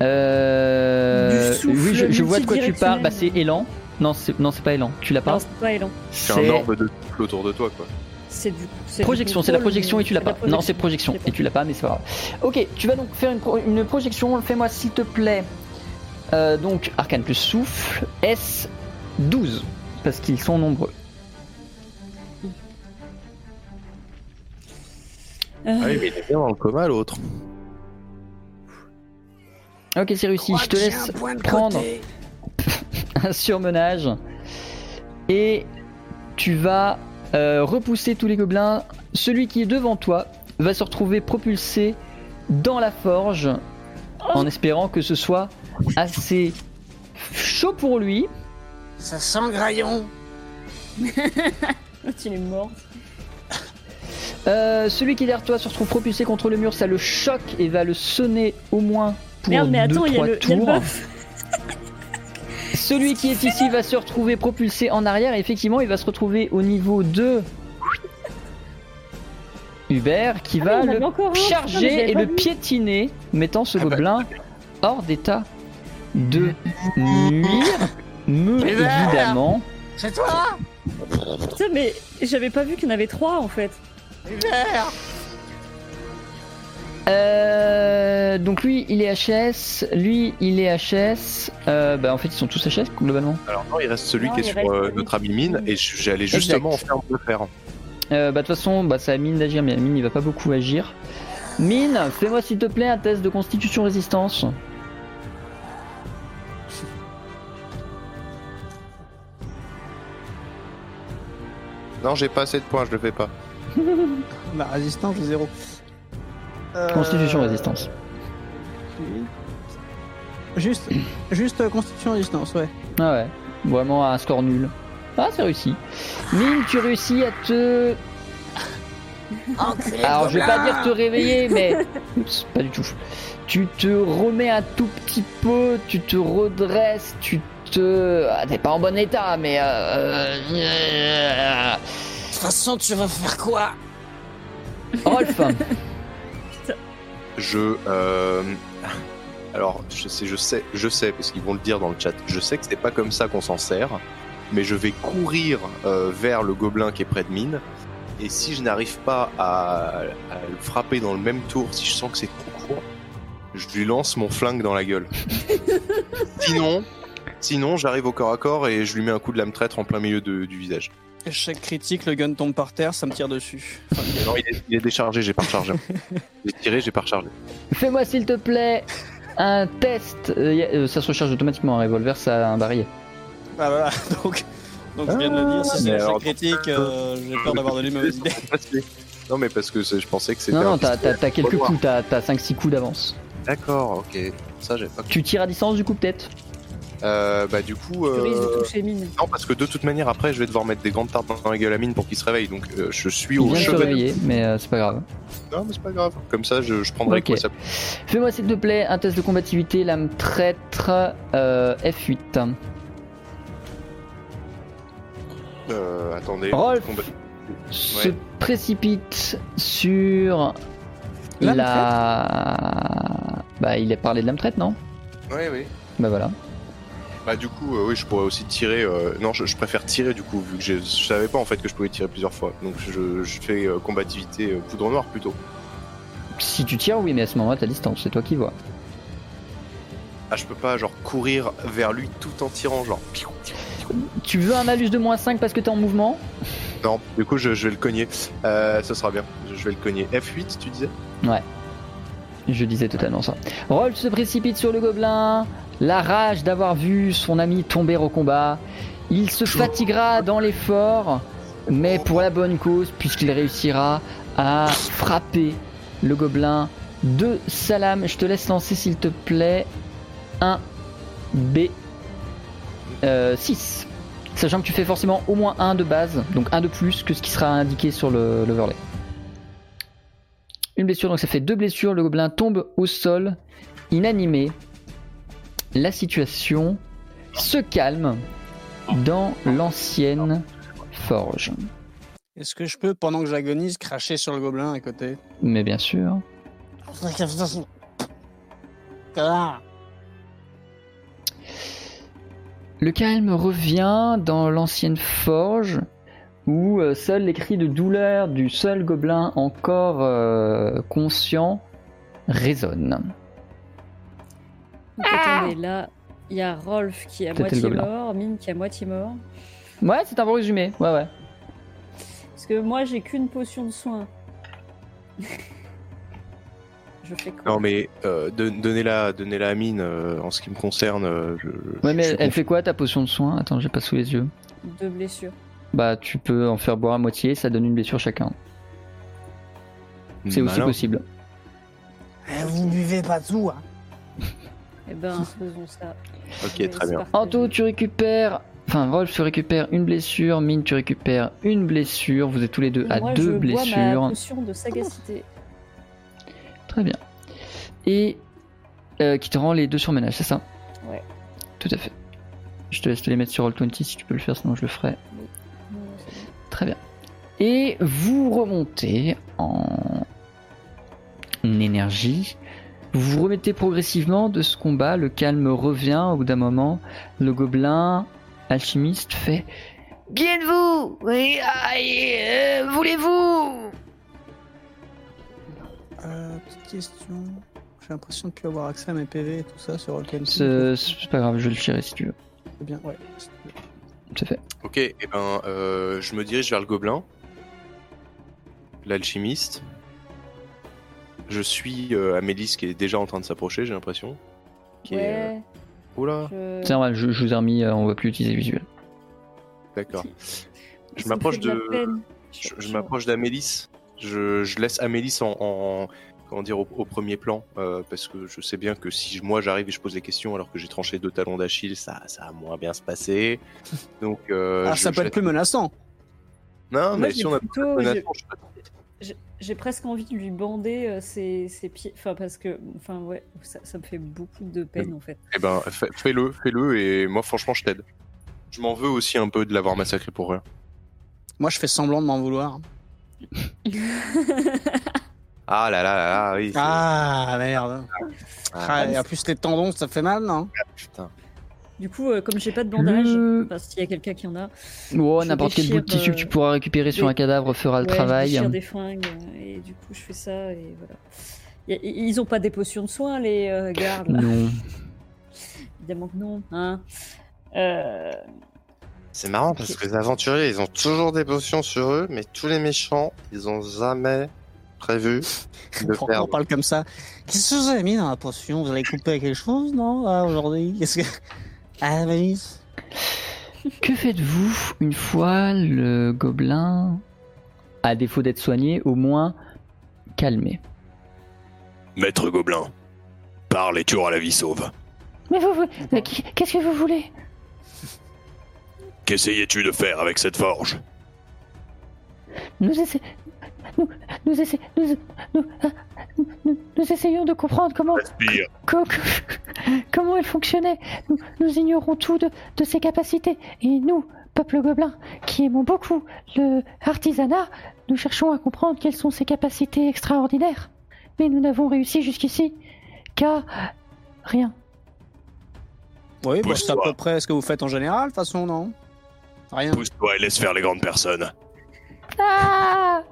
Euh... Du souffle oui, je, je vois de quoi tu parles. Bah, c'est élan. Non, c'est non, c'est pas élan. Tu l'as pas Non, c'est pas élan. C'est un orbe de souffle autour de toi, quoi. C'est du. Projection, c'est la projection mais et tu l'as pas. la Non, c'est projection C'est et tu l'as pas, mais c'est pas grave. Ok, tu vas donc faire une, pro- une projection. Fais-moi s'il te plaît. Euh, donc, arcane plus souffle. S 12 parce qu'ils sont nombreux. Euh, Ah oui, mais il est bien dans le coma, l'autre. Ok, c'est réussi. Je te laisse prendre un surmenage et tu vas euh, repousser tous les gobelins. Celui qui est devant toi va se retrouver propulsé dans la forge en espérant que ce soit assez chaud pour lui. Ça sent le graillon. il est mort. Euh, celui qui est derrière toi se retrouve propulsé contre le mur, ça le choque et va le sonner au moins pour Merde, mais attends, il y, a 2-3 le- il y a le tours. Celui qui est ici va se retrouver propulsé en arrière et effectivement il va se retrouver au niveau de Hubert qui Ah, va le charger et le piétiner, mettant ce Ah bah. gobelin hors d'état de nuire. Me évidemment. C'est toi Putain, mais j'avais pas vu qu'il y en avait trois en fait. Hubert Euh, donc lui il est HS, lui il est HS. Euh, bah en fait ils sont tous HS globalement. Alors non, il reste celui Non, qui est sur euh, notre ami mine et j'allais justement en faire un peu faire. Euh, bah de toute façon bah c'est à Mine d'agir mais Mine il va pas beaucoup agir. Mine, fais-moi s'il te plaît un test de constitution résistance. Non, j'ai pas assez de points, je le fais pas. La résistance, j'ai zéro. Euh, Constitution résistance. Juste, juste euh, constitution résistance, ouais. Ah ouais, vraiment un score nul. Ah c'est réussi. Mine tu réussis à te... Alors je vais pas dire te réveiller mais... Oups, pas du tout. Tu te remets un tout petit peu, tu te redresses, tu te... Ah, T'es pas en bon état mais... euh, De toute façon, tu vas faire quoi? Rolf, Je euh... alors je sais, je sais, je sais parce qu'ils vont le dire dans le chat. Je sais que c'est pas comme ça qu'on s'en sert, mais je vais courir euh, vers le gobelin qui est près de mine. Et si je n'arrive pas à, à le frapper dans le même tour, si je sens que c'est trop court, je lui lance mon flingue dans la gueule. sinon, sinon j'arrive au corps à corps et je lui mets un coup de lame traître en plein milieu de- du visage. Échec critique, le gun tombe par terre, ça me tire dessus. Non, il est, il est déchargé, j'ai pas rechargé. J'ai tiré, j'ai pas rechargé. fais-moi s'il te plaît un test. Euh, euh, ça se recharge automatiquement un revolver, ça a un barillet. Ah, voilà, donc Donc je viens de le dire, si c'est Mais l'échec alors, critique, euh, j'ai peur d'avoir donné mauvaise idée. Non, mais parce que c'est- je pensais que c'était. Non, non, t'as pistolet. t'as- t'as quelques coups, t'as t'as 5-6 coups d'avance. D'accord, ok. Ça, j'ai pas. Tu tires à distance du coup, peut-être? Euh, bah, du coup. Tu risques de Euh... toucher mine. Non, parce que de toute manière, après, je vais devoir mettre des grandes tartes dans la gueule à mine pour qu'il se réveille. Donc, euh, je suis au chevet. réveiller, mais euh, c'est pas grave. Non, mais c'est pas grave. Comme ça, je, je prendrai Ok. quoi ça. Fais-moi s'il te plaît un test de combativité, lame traître euh, F8. Euh, attendez. Rolf. Combat- Se Ouais. précipite sur Lame la. Bah, il a parlé de lame traite, non? Ouais, oui. Bah voilà. Bah, du coup, euh, oui, je pourrais aussi tirer. euh, Non, je, je préfère tirer du coup, vu que je, je savais pas en fait que je pouvais tirer plusieurs fois. Donc, je, je fais euh, combativité euh, poudre noire plutôt. Si tu tires, oui, mais à ce moment-là, t'as distance, c'est toi qui vois. Ah, je peux pas, genre, courir vers lui tout en tirant, genre. Tu veux un malus de moins 5 parce que t'es en mouvement? Non, du coup, je, vais le cogner. Ça sera bien. Je, vais le cogner. F8, tu disais? Je disais totalement ça. Rolf se précipite sur le gobelin, la rage d'avoir vu son ami tomber au combat. Il se fatiguera dans l'effort, mais pour la bonne cause, puisqu'il réussira à frapper le gobelin de Salam. Je te laisse lancer, s'il te plaît, un B 6. Sachant que tu fais forcément au moins un de base, donc un de plus que ce qui sera indiqué sur le l'overlay. Une blessure, donc ça fait deux blessures. Le gobelin tombe au sol, inanimé. La situation se calme dans l'ancienne forge. Est-ce que je peux, pendant que j'agonise, cracher sur le gobelin à côté? Mais bien sûr. Le calme revient dans l'ancienne forge où euh, seuls les cris de douleur du seul gobelin encore euh, conscient résonnent. Attendez, là, il y a Rolf qui est à moitié mort, Mine qui est à moitié mort. Ouais, c'est un bon résumé. Ouais, ouais. Parce que moi, j'ai qu'une potion de soin. Je fais quoi? Non, mais euh, don- donnez-la donnez -la à mine euh, en ce qui me concerne. euh, je, Ouais, je mais elle fait quoi ta potion de soin? Attends, j'ai pas sous les yeux. Deux blessures. Bah, tu peux en faire boire à moitié, ça donne une blessure chacun. C'est aussi Malin. possible. Eh, Vous buvez pas tout, hein Eh ben, faisons ça. Ok, Mais très bien. Anto, tu récupères. Enfin, Rolf, tu récupères une blessure. Mine, tu récupères une blessure. Vous êtes tous les deux à Moi, deux je bois blessures. ma potion de sagacité. Très bien. Et euh, qui te rend les deux surménages, c'est ça Ouais. Tout à fait. Je te laisse te les mettre sur Roll20 si tu peux le faire, sinon je le ferai. Bon. Très bien. Et vous remontez en énergie. Vous vous remettez progressivement de ce combat. Le calme revient au bout d'un moment. Le gobelin alchimiste fait Qui êtes-vous? Oui, aïe, euh, voulez-vous? Euh, petite question. J'ai l'impression de plus avoir accès à mes PV et tout ça sur Roll20. C'est c'est pas grave, je vais le tirer si tu veux. C'est bien, ouais. C'est fait. Ok, et ben, euh, je me dirige vers le gobelin, l'alchimiste. Je suis euh, Amélis qui est déjà en train de s'approcher, j'ai l'impression. Qui est, euh, Oula, je... C'est normal, je, je vous ai remis, euh, on va plus utiliser le visuel. d'accord. Je m'approche de-. Je, je m'approche d'Amélis. Je, je laisse Amélis en, en- comment dire, au, au premier plan, euh, parce que je sais bien que si moi j'arrive et je pose des questions alors que j'ai tranché deux talons d'Achille, ça, ça va moins bien se passer. Donc, euh, ah, je- ça je peut être plus menaçant. Non, Moi, mais si on a plutôt- menaçant, je- J'ai- presque envie de lui bander euh, ses, ses pieds. Enfin, parce que. Enfin, ouais, ça, ça me fait beaucoup de peine en fait. Eh ben, fais- fais-le, fais-le, et moi, franchement, je t'aide. Je m'en veux aussi un peu de l'avoir massacré pour rien. Moi, je fais semblant de m'en vouloir. Ah là là là là, oui. Ah, merde. Ah, Ah, et en plus, les tendons, ça fait mal, non? Putain. Du coup, euh, comme j'ai pas de bandage, Le- enfin, s'il y a quelqu'un qui en a, Oh, Je n'importe quel bout de tissu que tu euh, pourras récupérer sur des- un cadavre fera le ouais, je travail. déchire des fringues euh, et du coup, je fais ça et voilà. Ils ont pas des potions de soin, les euh, gardes? Là Non. Évidemment que non, hein. Euh, C'est marrant parce que les aventuriers, ils ont toujours des potions sur eux, mais tous les méchants, ils ont jamais prévu de Pourquoi on parle comme ça? Qu'est-ce que vous avez mis dans la potion? Vous allez couper quelque chose, non Aujourd'hui? Qu'est-ce que. Ah, Que faites-vous une fois le gobelin, à défaut d'être soigné, au moins calmé? Maître Gobelin, parle et tu auras la vie sauve. Mais vous, vous- mais qu'est-ce que vous voulez? Qu'essayais-tu de faire avec cette forge? Nous essa- nous, nous, essa- nous, nous- nous- nous essayons de comprendre comment, co- co- comment elle fonctionnait. Nous, nous ignorons tout de, de ses capacités. Et nous, peuple gobelin, qui aimons beaucoup le artisanat, nous cherchons à comprendre quelles sont ses capacités extraordinaires. Mais nous n'avons réussi jusqu'ici qu'à rien. Oui, bah, c'est à peu près ce que vous faites en général, de toute façon, non? Rien. Pousse-toi et laisse faire les grandes personnes. Ah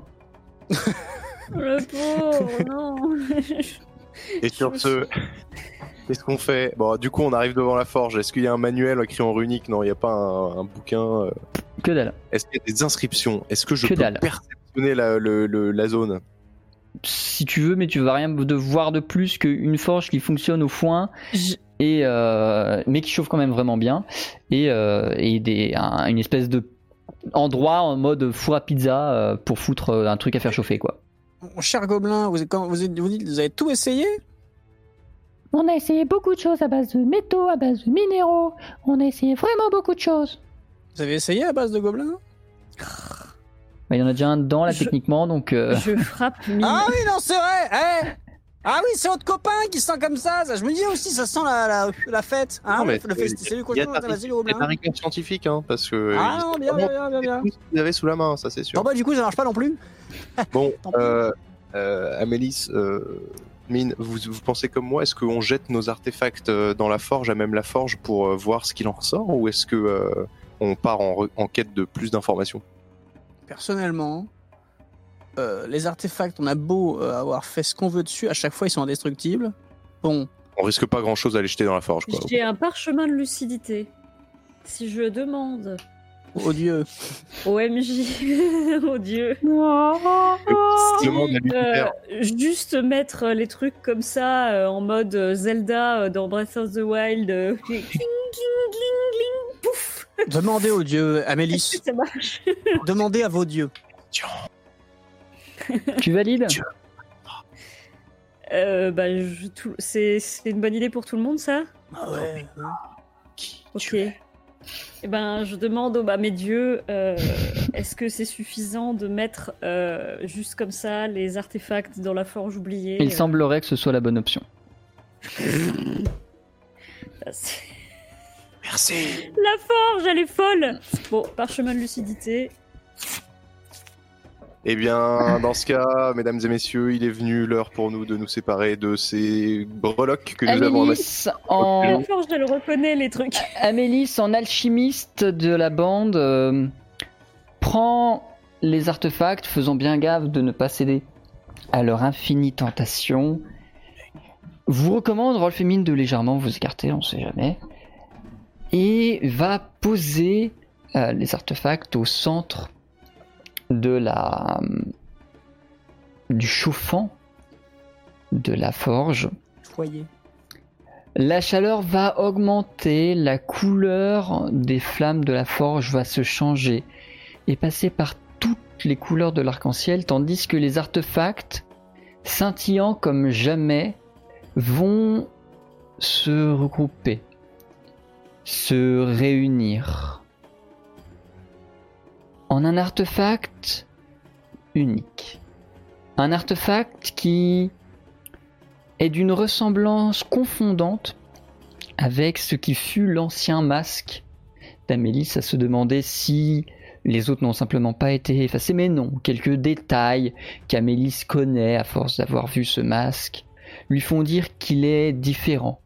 Le pauvre, non. Et sur ce, qu'est-ce qu'on fait? Bon, du coup, on arrive devant la forge. Est-ce qu'il y a un manuel écrit en runique? Non, il n'y a pas un, un bouquin. euh. Que dalle. Est-ce qu'il y a des inscriptions? Est-ce que je Que peux dalle. perceptionner la, le- le- la zone? Si tu veux, mais tu vas rien de voir de plus qu'une forge qui fonctionne au foin, Je- et euh, mais qui chauffe quand même vraiment bien, et, euh, et des, un- une espèce de endroit en mode four à pizza euh, pour foutre euh, un truc à faire chauffer quoi. Mon cher gobelin, vous, quand vous, êtes- vous dites vous avez tout essayé? On a essayé beaucoup de choses à base de métaux, à base de minéraux. On a essayé vraiment beaucoup de choses. Vous avez essayé à base de gobelins? Il y en a déjà un dedans là Je- techniquement, donc euh, Je frappe mine. Ah oui, non, c'est vrai eh Ah oui, c'est votre copain qui sent comme ça, ça. Je me dis aussi, ça sent la, la, la fête. Hein, Non, mais le, le, c'est de la c'est rigueur- rigueur scientifique, hein, parce que. Ah non, bien, bien, bien, bien, qu'ils avaient sous la main, ça c'est sûr. Bon bah du coup, ça marche pas non plus. Bon, euh, euh, Amélis, euh, Mine, vous, vous pensez comme moi Est-ce qu'on jette nos artefacts euh, dans la forge, à même la forge, pour voir ce qu'il en ressort Ou est-ce que on part en, en quête de plus d'informations? Personnellement, euh, les artefacts, on a beau euh, avoir fait ce qu'on veut dessus, à chaque fois ils sont indestructibles. Bon, On risque pas grand-chose à les jeter dans la forge, quoi. J'ai un parchemin de lucidité. Si je demande oh Dieu. au MJ, oh Dieu, si, euh, juste mettre les trucs comme ça euh, en mode Zelda euh, dans Breath of the Wild, euh, cling, cling, cling, cling, pouf, Demandez aux dieux, Amélis, ça marche. demandez à vos dieux. tu valides. Euh, bah, je- tout- c'est c'est une bonne idée pour tout le monde, ça? Ah ouais. Ok. Eh ben, je demande aux- à mes dieux, euh, est-ce que c'est suffisant de mettre euh, juste comme ça les artefacts dans la forge oubliée Il semblerait que ce soit la bonne option. Merci. La forge, elle est folle Bon, parchemin de lucidité. Eh bien, dans ce cas, mesdames et messieurs, il est venu l'heure pour nous de nous séparer de ces breloques que nous avons amassées. Amélis en, La forge, elle reconnaît les trucs. Amélis, en alchimiste de la bande, euh, prend les artefacts, faisant bien gaffe de ne pas céder à leur infinie tentation. Vous recommande, Rolf et Mine, de légèrement vous écarter, on sait jamais. Et va poser euh, les artefacts au centre de la du chauffant de la forge. Foyer. La chaleur va augmenter, la couleur des flammes de la forge va se changer et passer par toutes les couleurs de l'arc-en-ciel, tandis que les artefacts, scintillants comme jamais, vont se regrouper, se réunir en un artefact unique. Un artefact qui est d'une ressemblance confondante avec ce qui fut l'ancien masque d'Amélis à se demander si les autres n'ont simplement pas été effacés, mais non, quelques détails qu'Amélis connaît à force d'avoir vu ce masque lui font dire qu'il est différent,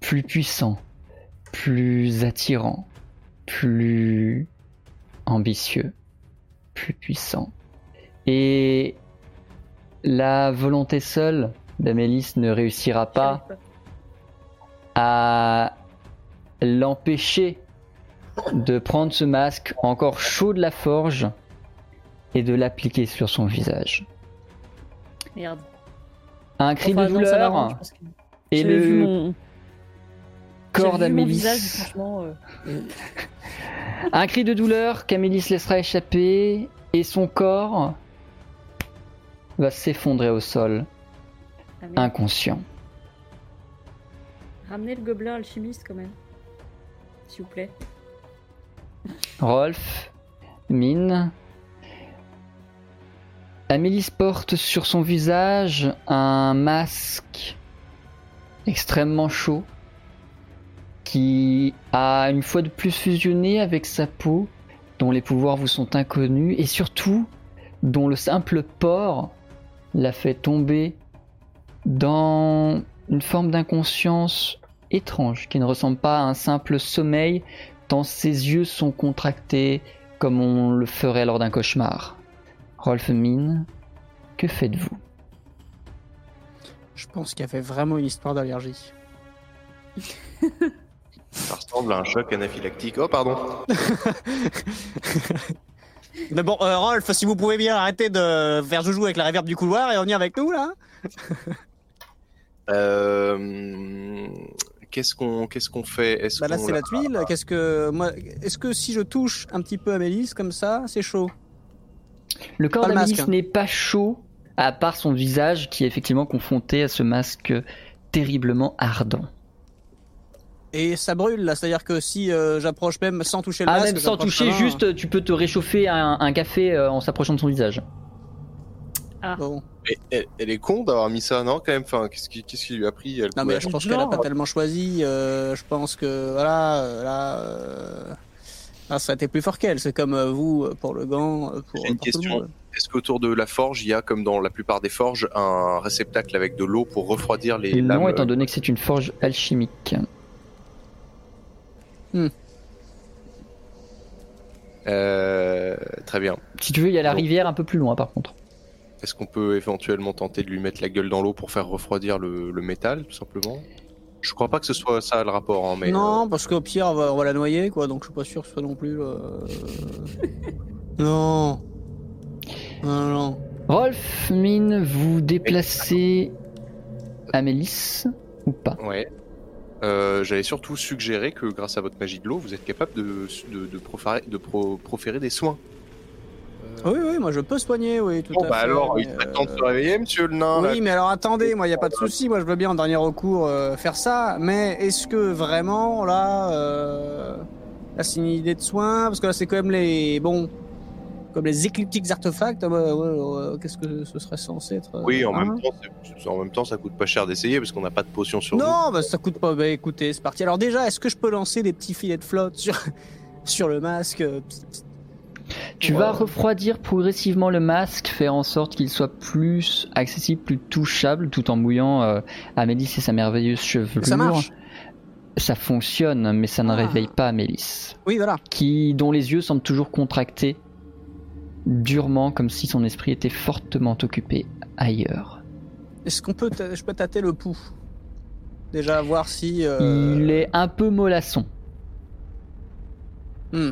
plus puissant, plus attirant, plus ambitieux, plus puissant. Et la volonté seule d'Amélis ne réussira pas à l'empêcher de prendre ce masque encore chaud de la forge et de l'appliquer sur son visage. Merde. Un cri Enfin, de douleur que et le mon- corps d'Amélis euh, Un cri de douleur qu'Amélie se laissera échapper et son corps va s'effondrer au sol, Ah, inconscient. Ramenez le gobelin alchimiste quand même. S'il vous plaît. Rolf, Mine. Amélie porte sur son visage un masque extrêmement chaud qui a une fois de plus fusionné avec sa peau, dont les pouvoirs vous sont inconnus et surtout dont le simple port l'a fait tomber dans une forme d'inconscience étrange qui ne ressemble pas à un simple sommeil tant ses yeux sont contractés comme on le ferait lors d'un cauchemar. Rolf Mine, que faites-vous? Je pense qu'il y avait vraiment une histoire d'allergie. Ça ressemble à un choc anaphylactique. Oh, pardon. Mais bon, euh, Rolf, si vous pouvez bien arrêter de faire joujou avec la réverb du couloir et revenir avec nous là. Euh, Qu'est-ce qu'on qu'est-ce qu'on fait? Est-ce Bah là qu'on c'est la tuile. Qu'est-ce que moi Est-ce que si je touche un petit peu à Mélisse comme ça, c'est chaud? Le corps Pas le d'Amélis masque, hein. n'est pas chaud, à part son visage qui est effectivement confronté à ce masque terriblement ardent. Et ça brûle là, c'est-à-dire que si euh, j'approche même sans toucher le Ah, masque, même sans toucher, juste tu peux te réchauffer un, un café euh, en s'approchant de son visage. Bon. Elle, elle- elle est con d'avoir mis ça, non Quand même? Enfin, qu'est-ce qui, lui a pris elle Non mais je pense qu'elle a pas tellement choisi. euh, je pense que voilà, là, euh, là, ça a été plus fort qu'elle. C'est comme euh, vous pour le gant, pour, J'ai une pour question. Est-ce qu'autour de la forge, il y a, comme dans la plupart des forges, un réceptacle avec de l'eau pour refroidir les lames non, étant donné que c'est une forge alchimique. Euh, Très bien. Si tu veux, il y a la Bon. rivière un peu plus loin par contre. Est-ce qu'on peut éventuellement tenter de lui mettre la gueule dans l'eau pour faire refroidir le, le métal, tout simplement? Je crois pas que ce soit ça le rapport, hein, mais. non, parce qu'au pire, on va, on va la noyer, quoi. Donc je suis pas sûr que ce soit non plus. euh, non. Non, non. Rolf, Mine, vous déplacez Amélis ou pas? Euh, Ouais. Euh, J'allais surtout suggérer que grâce à votre magie de l'eau, vous êtes capable de, de, de, proférer, de pro- proférer des soins. Euh, Oui, oui, moi je peux soigner, oui, tout Bon, à bah fait. alors, mais, il euh, temps de se réveiller, monsieur le nain. là. Oui, mais alors attendez, moi il y a pas de souci, moi je veux bien en dernier recours euh, faire ça, mais est-ce que vraiment là, euh, là c'est une idée de soin parce que là c'est quand même les bon, comme les écliptiques artefacts, ah bah, qu'est-ce que ce serait censé être euh, Oui, en, hein même temps, c'est- en même temps, ça coûte pas cher d'essayer parce qu'on n'a pas de potion sur nous. Non, bah ça coûte pas. Bah écoutez, c'est parti. Alors déjà, est-ce que je peux lancer des petits filets de flotte sur sur le masque euh, pst, pst. Tu Ouais. vas refroidir progressivement le masque, faire en sorte qu'il soit plus accessible, plus touchable, tout en mouillant euh, Amélis et sa merveilleuse chevelure. Ça marche. Ça fonctionne, mais ça ne Ah. réveille pas Amélis, Oui, voilà. qui, dont les yeux semblent toujours contractés, durement, comme si son esprit était fortement occupé ailleurs. Est-ce qu'on peut, je peux tâter le pouls? Déjà voir si. euh, Il est un peu mollasson. Hmm.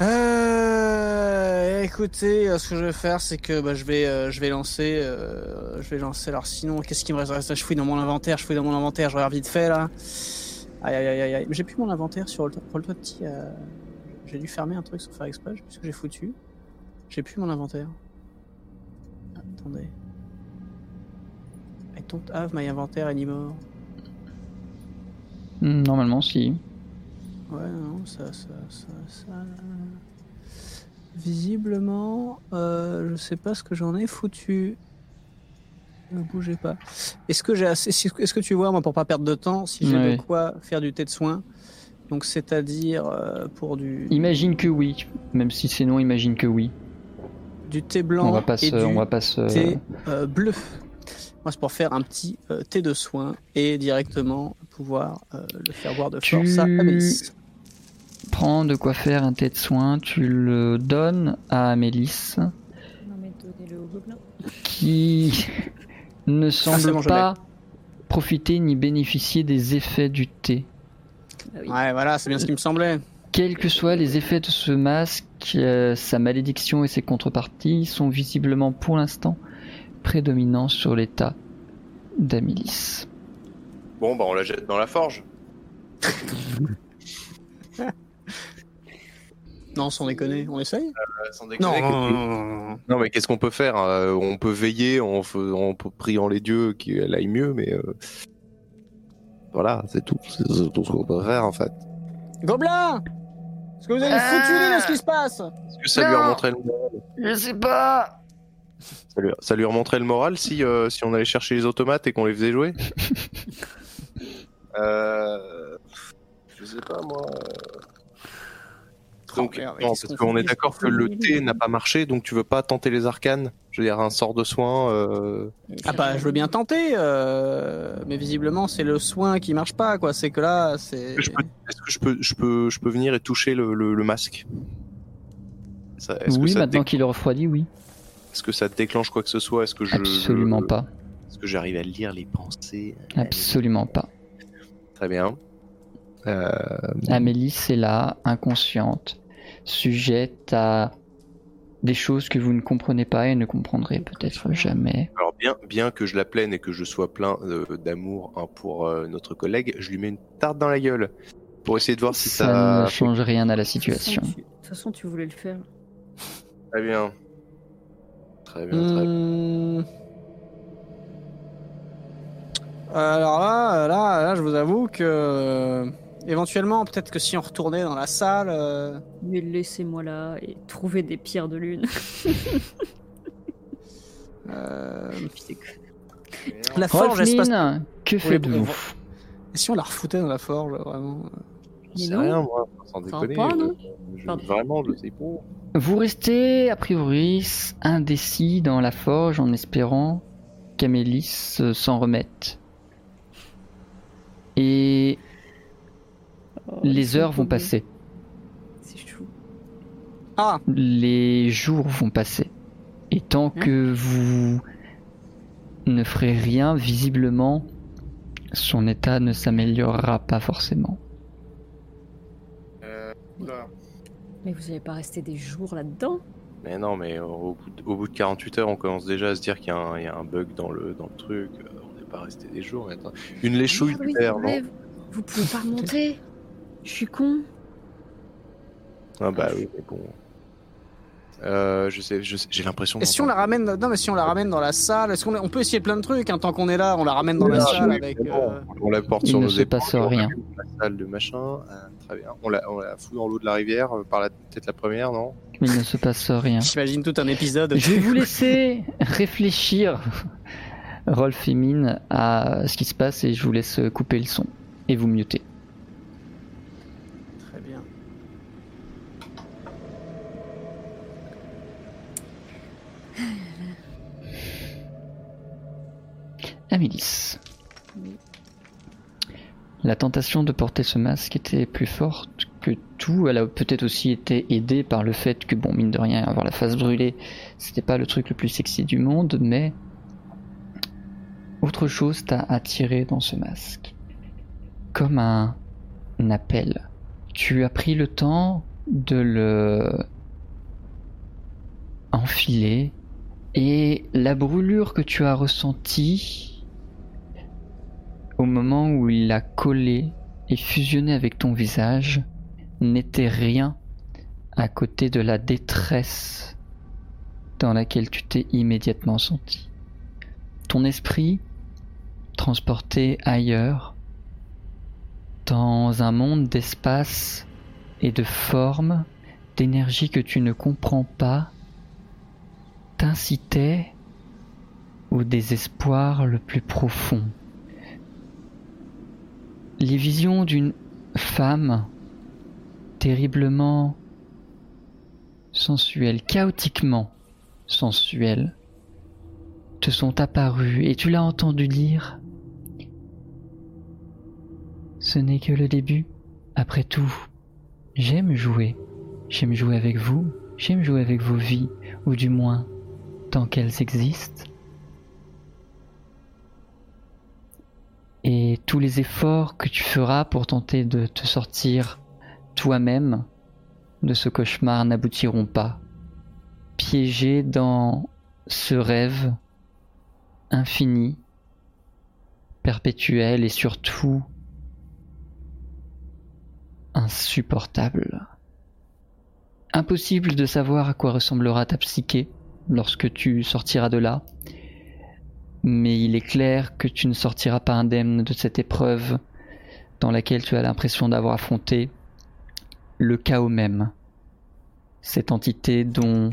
Euh, écoutez, euh, ce que je vais faire, c'est que bah, je vais, euh, je vais lancer, euh, je vais lancer. Alors sinon, qu'est-ce qui me reste? Je fouille dans mon inventaire, je fouille dans mon inventaire, je regarde vite fait là. Aïe aïe aïe aïe. j'ai plus mon inventaire sur le pour le petit. J'ai dû fermer un truc sans faire exprès, je sais plus ce que j'ai foutu. J'ai plus mon inventaire. Attendez. I don't have my inventaire anymore. Hmm, Normalement, si. Ouais, non, ça, ça, ça, ça... Visiblement, euh, je sais pas ce que j'en ai foutu. Ne bougez pas. Est-ce que j'ai assez... Est-ce que tu vois, moi, pour pas perdre de temps, si j'ai Ouais. de quoi faire du thé de soin Donc, c'est-à-dire euh, pour du, Imagine que oui, même si c'est non, imagine que oui. du thé blanc On va pas et se, du on va pas se. thé euh, bleu. Moi, c'est pour faire un petit euh, thé de soin et directement pouvoir euh, le faire boire de Tu- force à Amélis. Prends de quoi faire un thé de soin, tu le donnes à Amélis, Non mais donnez-le au gobelin. qui ne c'est semble bon, pas profiter ni bénéficier des effets du thé. Bah oui. Ouais, voilà, c'est bien ce qui me semblait. Quels que soient les effets de ce masque, euh, sa malédiction et ses contreparties sont visiblement pour l'instant prédominants sur l'état d'Amélis. Bon, bah on la jette dans la forge. Non, sans déconner, on essaye? Sans Non, déconner, non, que- non, non, non, non. Non, mais qu'est-ce qu'on peut faire? Euh, On peut veiller en, en priant les dieux qu'elle aille mieux, mais euh, voilà, c'est tout. C'est tout ce qu'on peut faire en fait. Gobelin Est-ce que vous avez une foutue idée de ce qui se passe? Est-ce que ça lui Non. remonterait le moral? Je sais pas. ça lui, ça lui le moral si, euh, si on allait chercher les automates et qu'on les faisait jouer? Euh, Je sais pas moi. Donc, Oh, merde, non, parce qu'on est d'accord que le thé n'a pas marché, donc tu veux pas tenter les arcanes? Je veux dire, un sort de soin. euh, Ah bah je veux bien tenter, euh, mais visiblement c'est le soin qui marche pas quoi. C'est que là c'est. Je peux- Est-ce que je peux, je peux, je peux venir et toucher le, le, le masque? Ça- que Oui, ça maintenant qu'il est refroidi, oui. Est-ce que ça déclenche quoi que ce soit? Est-ce que je Absolument je- pas. Est-ce que j'arrive à lire les pensées? Absolument pas. Très bien. Euh, Amélie, c'est là, inconsciente, sujette à des choses que vous ne comprenez pas et ne comprendrez peut-être jamais. alors bien, bien que je la plaine et que je sois plein euh, d'amour hein, pour euh, notre collègue, je lui mets une tarte dans la gueule pour essayer de voir si ça. Ça ne change rien à la De toute façon, situation. tu- De toute façon, tu voulais le faire. Très bien. Très bien. Très bien. Hmm. Alors là, là, là, je vous avoue que éventuellement, peut-être que si on retournait dans la salle, euh, Mais laissez-moi là et trouver des pierres de lune. euh, que- la forge, espace. Rolflin, que faites-vous Et si on la refoutait dans la forge, vraiment Je sais non. rien, moi, sans déconner. pas, non euh, je- Pardon. vraiment, je sais pas. Vous restez, a priori, indécis dans la forge en espérant qu'Amélis euh, s'en remette. Et les c'est heures vont passer, C'est chou. Ah, les jours vont passer. Et tant Hein que vous ne ferez rien, visiblement, son état ne s'améliorera pas forcément. Mais vous n'allez pas rester des jours là-dedans? Mais non, mais au bout, de, au bout de 48 heures, on commence déjà à se dire qu'il y, a un- il y a un bug dans le, dans le truc. Euh, On n'est pas resté des jours. Une léchouille Merde, oui, du non vous- Vous pouvez pas remonter. Je suis con. Ah bah oui, mais bon. Euh, je sais, je sais- j'ai l'impression. et si on la ramène, non mais si on la ramène dans la salle, est-ce qu'on on peut essayer plein de trucs hein, tant qu'on est là, on la ramène dans la Ah, salle avec. bon, euh, On la porte Il sur ne nos se épaules, passe on rien. l'allume dans la salle de machin. euh, très bien. On la, on la fout dans l'eau de la rivière euh, par la peut-être la première, non? Il ne se passe rien. J'imagine tout un épisode. Je vais vous laisser réfléchir, Rolf et Mine, à ce qui se passe et je vous laisse couper le son et vous muter. La tentation de porter ce masque était plus forte que tout. Elle a peut-être aussi été aidée par le fait que, bon, mine de rien, avoir la face brûlée, c'était pas le truc le plus sexy du monde, mais autre chose t'a attiré dans ce masque. Comme un appel. Tu as pris le temps de le enfiler et la brûlure que tu as ressentie au moment où il a collé et fusionné avec ton visage n'était rien à côté de la détresse dans laquelle tu t'es immédiatement senti. Ton esprit transporté ailleurs, dans un monde d'espace et de formes, d'énergie que tu ne comprends pas, t'incitait au désespoir le plus profond. Les visions d'une femme terriblement sensuelle, chaotiquement sensuelle, te sont apparues et tu l'as entendu dire Ce n'est que le début. Après tout, j'aime jouer. J'aime jouer avec vous. J'aime jouer avec vos vies, ou du moins, tant qu'elles existent. Et tous les efforts que tu feras pour tenter de te sortir toi-même de ce cauchemar n'aboutiront pas. Piégé dans ce rêve infini, perpétuel et surtout insupportable. Impossible de savoir à quoi ressemblera ta psyché lorsque tu sortiras de là. Mais il est clair que tu ne sortiras pas indemne de cette épreuve dans laquelle tu as l'impression d'avoir affronté le chaos même. Cette entité dont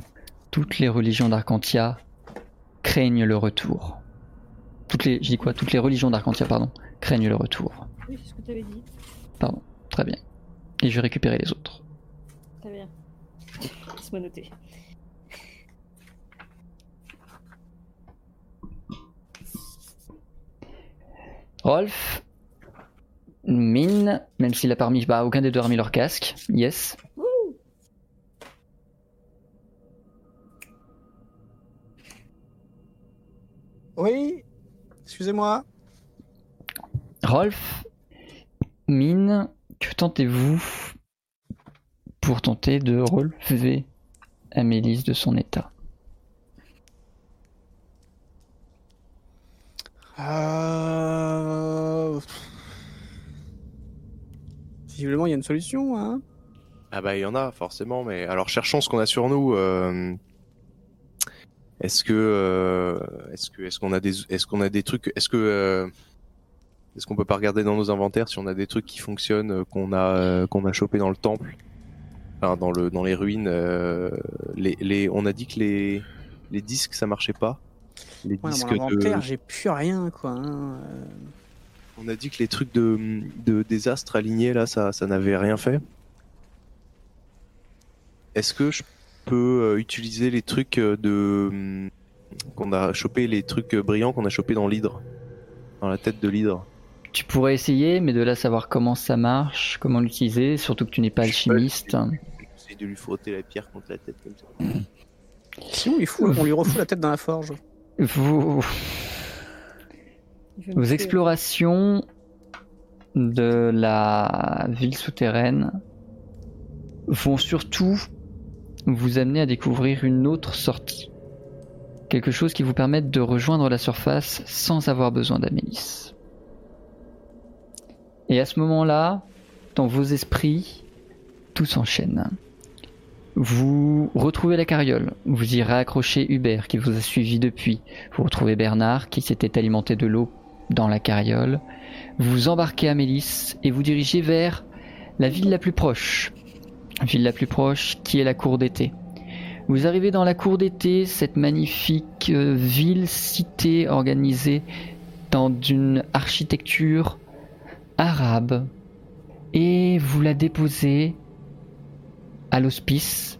toutes les religions d'Arcantia craignent le retour. Toutes les, je dis quoi Toutes les religions d'Arcantia, pardon, craignent le retour. Oui, c'est ce que tu avais dit. Pardon, très bien. Et je vais récupérer les autres. Très bien. Laisse-moi noter. Rolf, Mine, même s'il a pas remis, bah aucun des deux a remis leur casque. Yes. Oui Excusez-moi. Rolf, Mine, que tentez-vous pour tenter de relever Amélis de son état? Euh... Visiblement, il y a une solution, hein Ah bah il y en a forcément, mais alors cherchons ce qu'on a sur nous. euh, Est-ce que euh, est-ce que est-ce qu'on a des est-ce qu'on a des trucs est-ce que euh, est-ce qu'on peut pas regarder dans nos inventaires si on a des trucs qui fonctionnent euh, qu'on a euh, qu'on a chopé dans le temple, enfin dans le dans les ruines. les les on a dit que les les disques ça marchait pas. Les Ouais, disques mon de inventaire, j'ai plus rien, quoi. hein, euh. on a dit que les trucs de, de désastre alignés là, ça, ça n'avait rien fait. Est-ce que je peux euh, utiliser les trucs euh, de hum, qu'on a chopé, les trucs brillants qu'on a chopé dans l'hydre, dans la tête de l'hydre Tu pourrais essayer, mais de là savoir comment ça marche, comment l'utiliser, surtout que tu n'es pas alchimiste. J'essaie de lui frotter la pierre contre la tête comme ça. Sinon, il fout- on lui refout la tête dans la forge? Vous, vos explorations de la ville souterraine vont surtout vous amener à découvrir une autre sortie. Quelque chose qui vous permette de rejoindre la surface sans avoir besoin d'Amélis. Et à ce moment-là, dans vos esprits, tout s'enchaîne. Vous retrouvez la carriole, vous y raccrochez Hubert qui vous a suivi depuis, vous retrouvez Bernard qui s'était alimenté de l'eau dans la carriole, vous embarquez à Mélis et vous dirigez vers la ville la plus proche. Ville la plus proche qui est la cour d'été. Vous arrivez dans la cour d'été, cette magnifique euh, ville cité organisée dans une architecture arabe et vous la déposez à l'hospice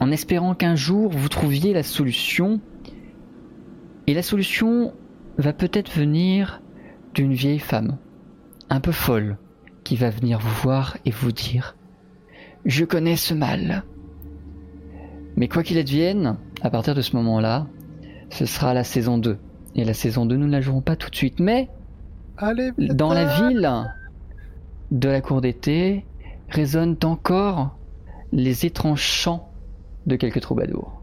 en espérant qu'un jour vous trouviez la solution et la solution va peut-être venir d'une vieille femme, un peu folle, qui va venir vous voir et vous dire Je connais ce mal. Mais quoi qu'il advienne, à partir de ce moment-là, ce sera la saison 2. Et la saison 2, nous ne la jouerons pas tout de suite. Mais Allez, dans la ville de la cour d'été résonnent encore les étranges chants de quelques troubadours.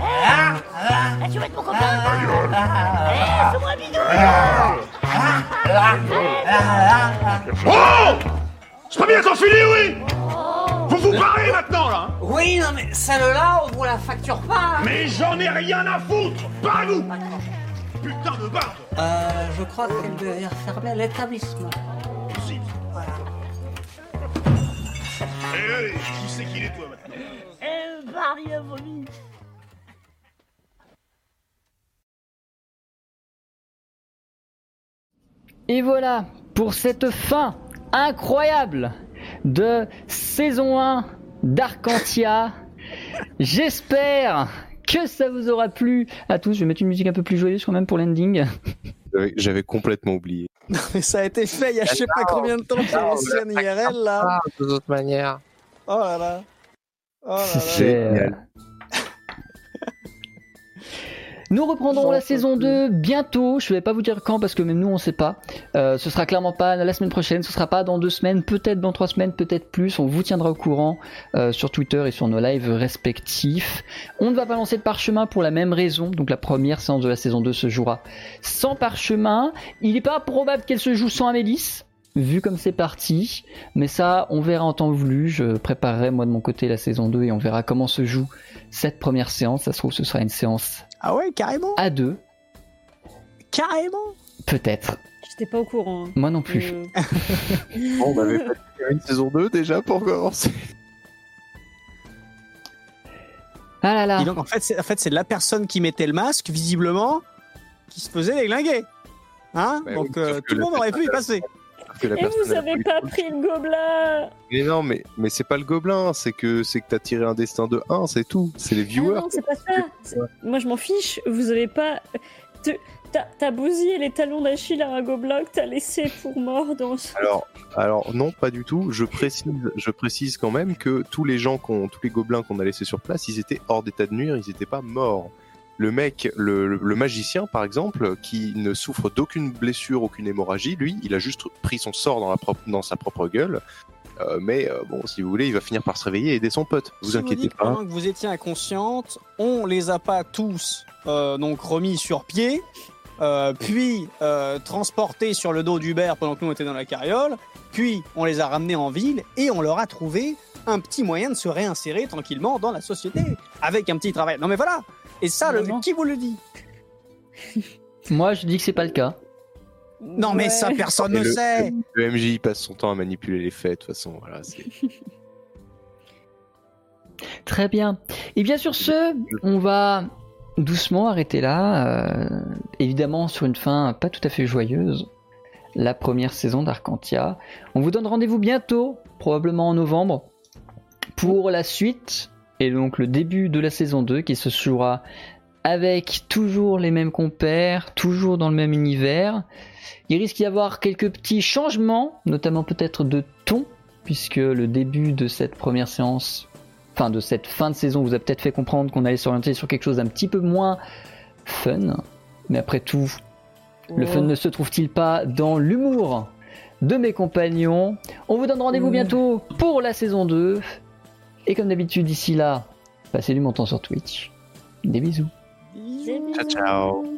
Ah, tu vas être mon copain Eh, bidou Oh C'est pas bien quand fini, oui Vous vous parlez maintenant, là hein Oui, non, mais celle-là, on vous la facture pas. hein. Mais j'en ai rien à foutre Parlez-vous Putain de barbe Euh, je crois qu'elle devait refermer l'établissement. Possible. Eh, allez, qui c'est qu'il est, toi, maintenant Eh, Barry a vomi Et voilà pour cette fin incroyable de saison 1 d'Arcantia. J'espère que ça vous aura plu à tous. Je vais mettre une musique un peu plus joyeuse quand même pour l'ending. J'avais- J'avais complètement oublié. Mais ça a été fait il y a je sais pas combien de temps sur l'ancienne IRL, là. de toute manière. Oh là là. Oh là là. Euh, Nous reprendrons la saison 2 bientôt. Je vais pas vous dire quand parce que même nous on sait pas. Euh, ce sera clairement pas la semaine prochaine. Ce sera pas dans deux semaines, peut-être dans trois semaines, peut-être plus. On vous tiendra au courant euh, sur Twitter et sur nos lives respectifs. On ne va pas lancer de parchemin pour la même raison. Donc la première séance de la saison 2 se jouera sans parchemin. Il n'est pas probable qu'elle se joue sans Amélis. vu comme c'est parti. Mais ça, on verra en temps voulu. Je préparerai moi de mon côté la saison 2 et on verra comment se joue cette première séance. Ça se trouve, ce sera une séance Ah ouais, carrément à deux, Carrément peut-être. J'étais pas au courant. hein. Moi non plus. Euh, Bon, on avait fait une saison 2 déjà pour commencer. Ah là là. Et donc en fait, c'est en fait, la personne qui mettait le masque, visiblement, qui se faisait déglinguer. Hein? Bah Donc oui, euh, tout le monde aurait pu y passer. Sauf que la Et personne, vous avez pas pris le gobelin Mais non, mais, mais c'est pas le gobelin, c'est que c'est que t'as tiré un destin de 1, c'est tout. C'est les Ah viewers. non, c'est pas ça. Moi, je m'en fiche. Vous avez pas. Te- T'as bousillé les talons d'Achille à un gobelin que t'as laissé pour mort dans. Alors, alors non, pas du tout. Je précise, je précise quand même que tous les gens qu'on, tous les gobelins qu'on a laissés sur place, ils étaient hors d'état de nuire, ils étaient pas morts. Le mec, le, magicien par exemple, qui ne souffre d'aucune blessure, aucune hémorragie, lui, il a juste pris son sort dans, la propre, dans sa propre gueule. Euh, mais euh, bon, si vous voulez, il va finir par se réveiller et aider son pote. Vous Si inquiétez dites pas. pendant que vous étiez inconsciente, on les a pas tous euh, donc remis sur pied, puis transportés sur le dos d'Hubert pendant que nous on était dans la carriole, puis on les a ramenés en ville et on leur a trouvé un petit moyen de se réinsérer tranquillement dans la société avec un petit travail. Non mais voilà. Et ça, le, qui vous le dit Moi, je dis que c'est pas le cas. Non mais Ouais. ça, personne Et ne le, sait. le MJ il passe son temps à manipuler les faits, de toute façon. Voilà, c'est- Très bien. Et bien sur ce, on va doucement arrêter là. euh, évidemment sur une fin pas tout à fait joyeuse. La première saison d'Arcantia. On vous donne rendez-vous bientôt, probablement en novembre, pour la suite et donc le début de la saison 2 qui se jouera avec toujours les mêmes compères, toujours dans le même univers. Il risque d'y avoir quelques petits changements, notamment peut-être de ton, puisque le début de cette première séance enfin de cette fin de saison vous a peut-être fait comprendre qu'on allait s'orienter sur quelque chose d'un petit peu moins fun. Mais après tout, le fun ne se trouve-t-il pas dans l'humour de mes compagnons? On vous donne rendez-vous bientôt pour la saison 2. Et comme d'habitude, d'ici là, passez du bon temps sur Twitch. Des bisous. Des Ciao, ciao.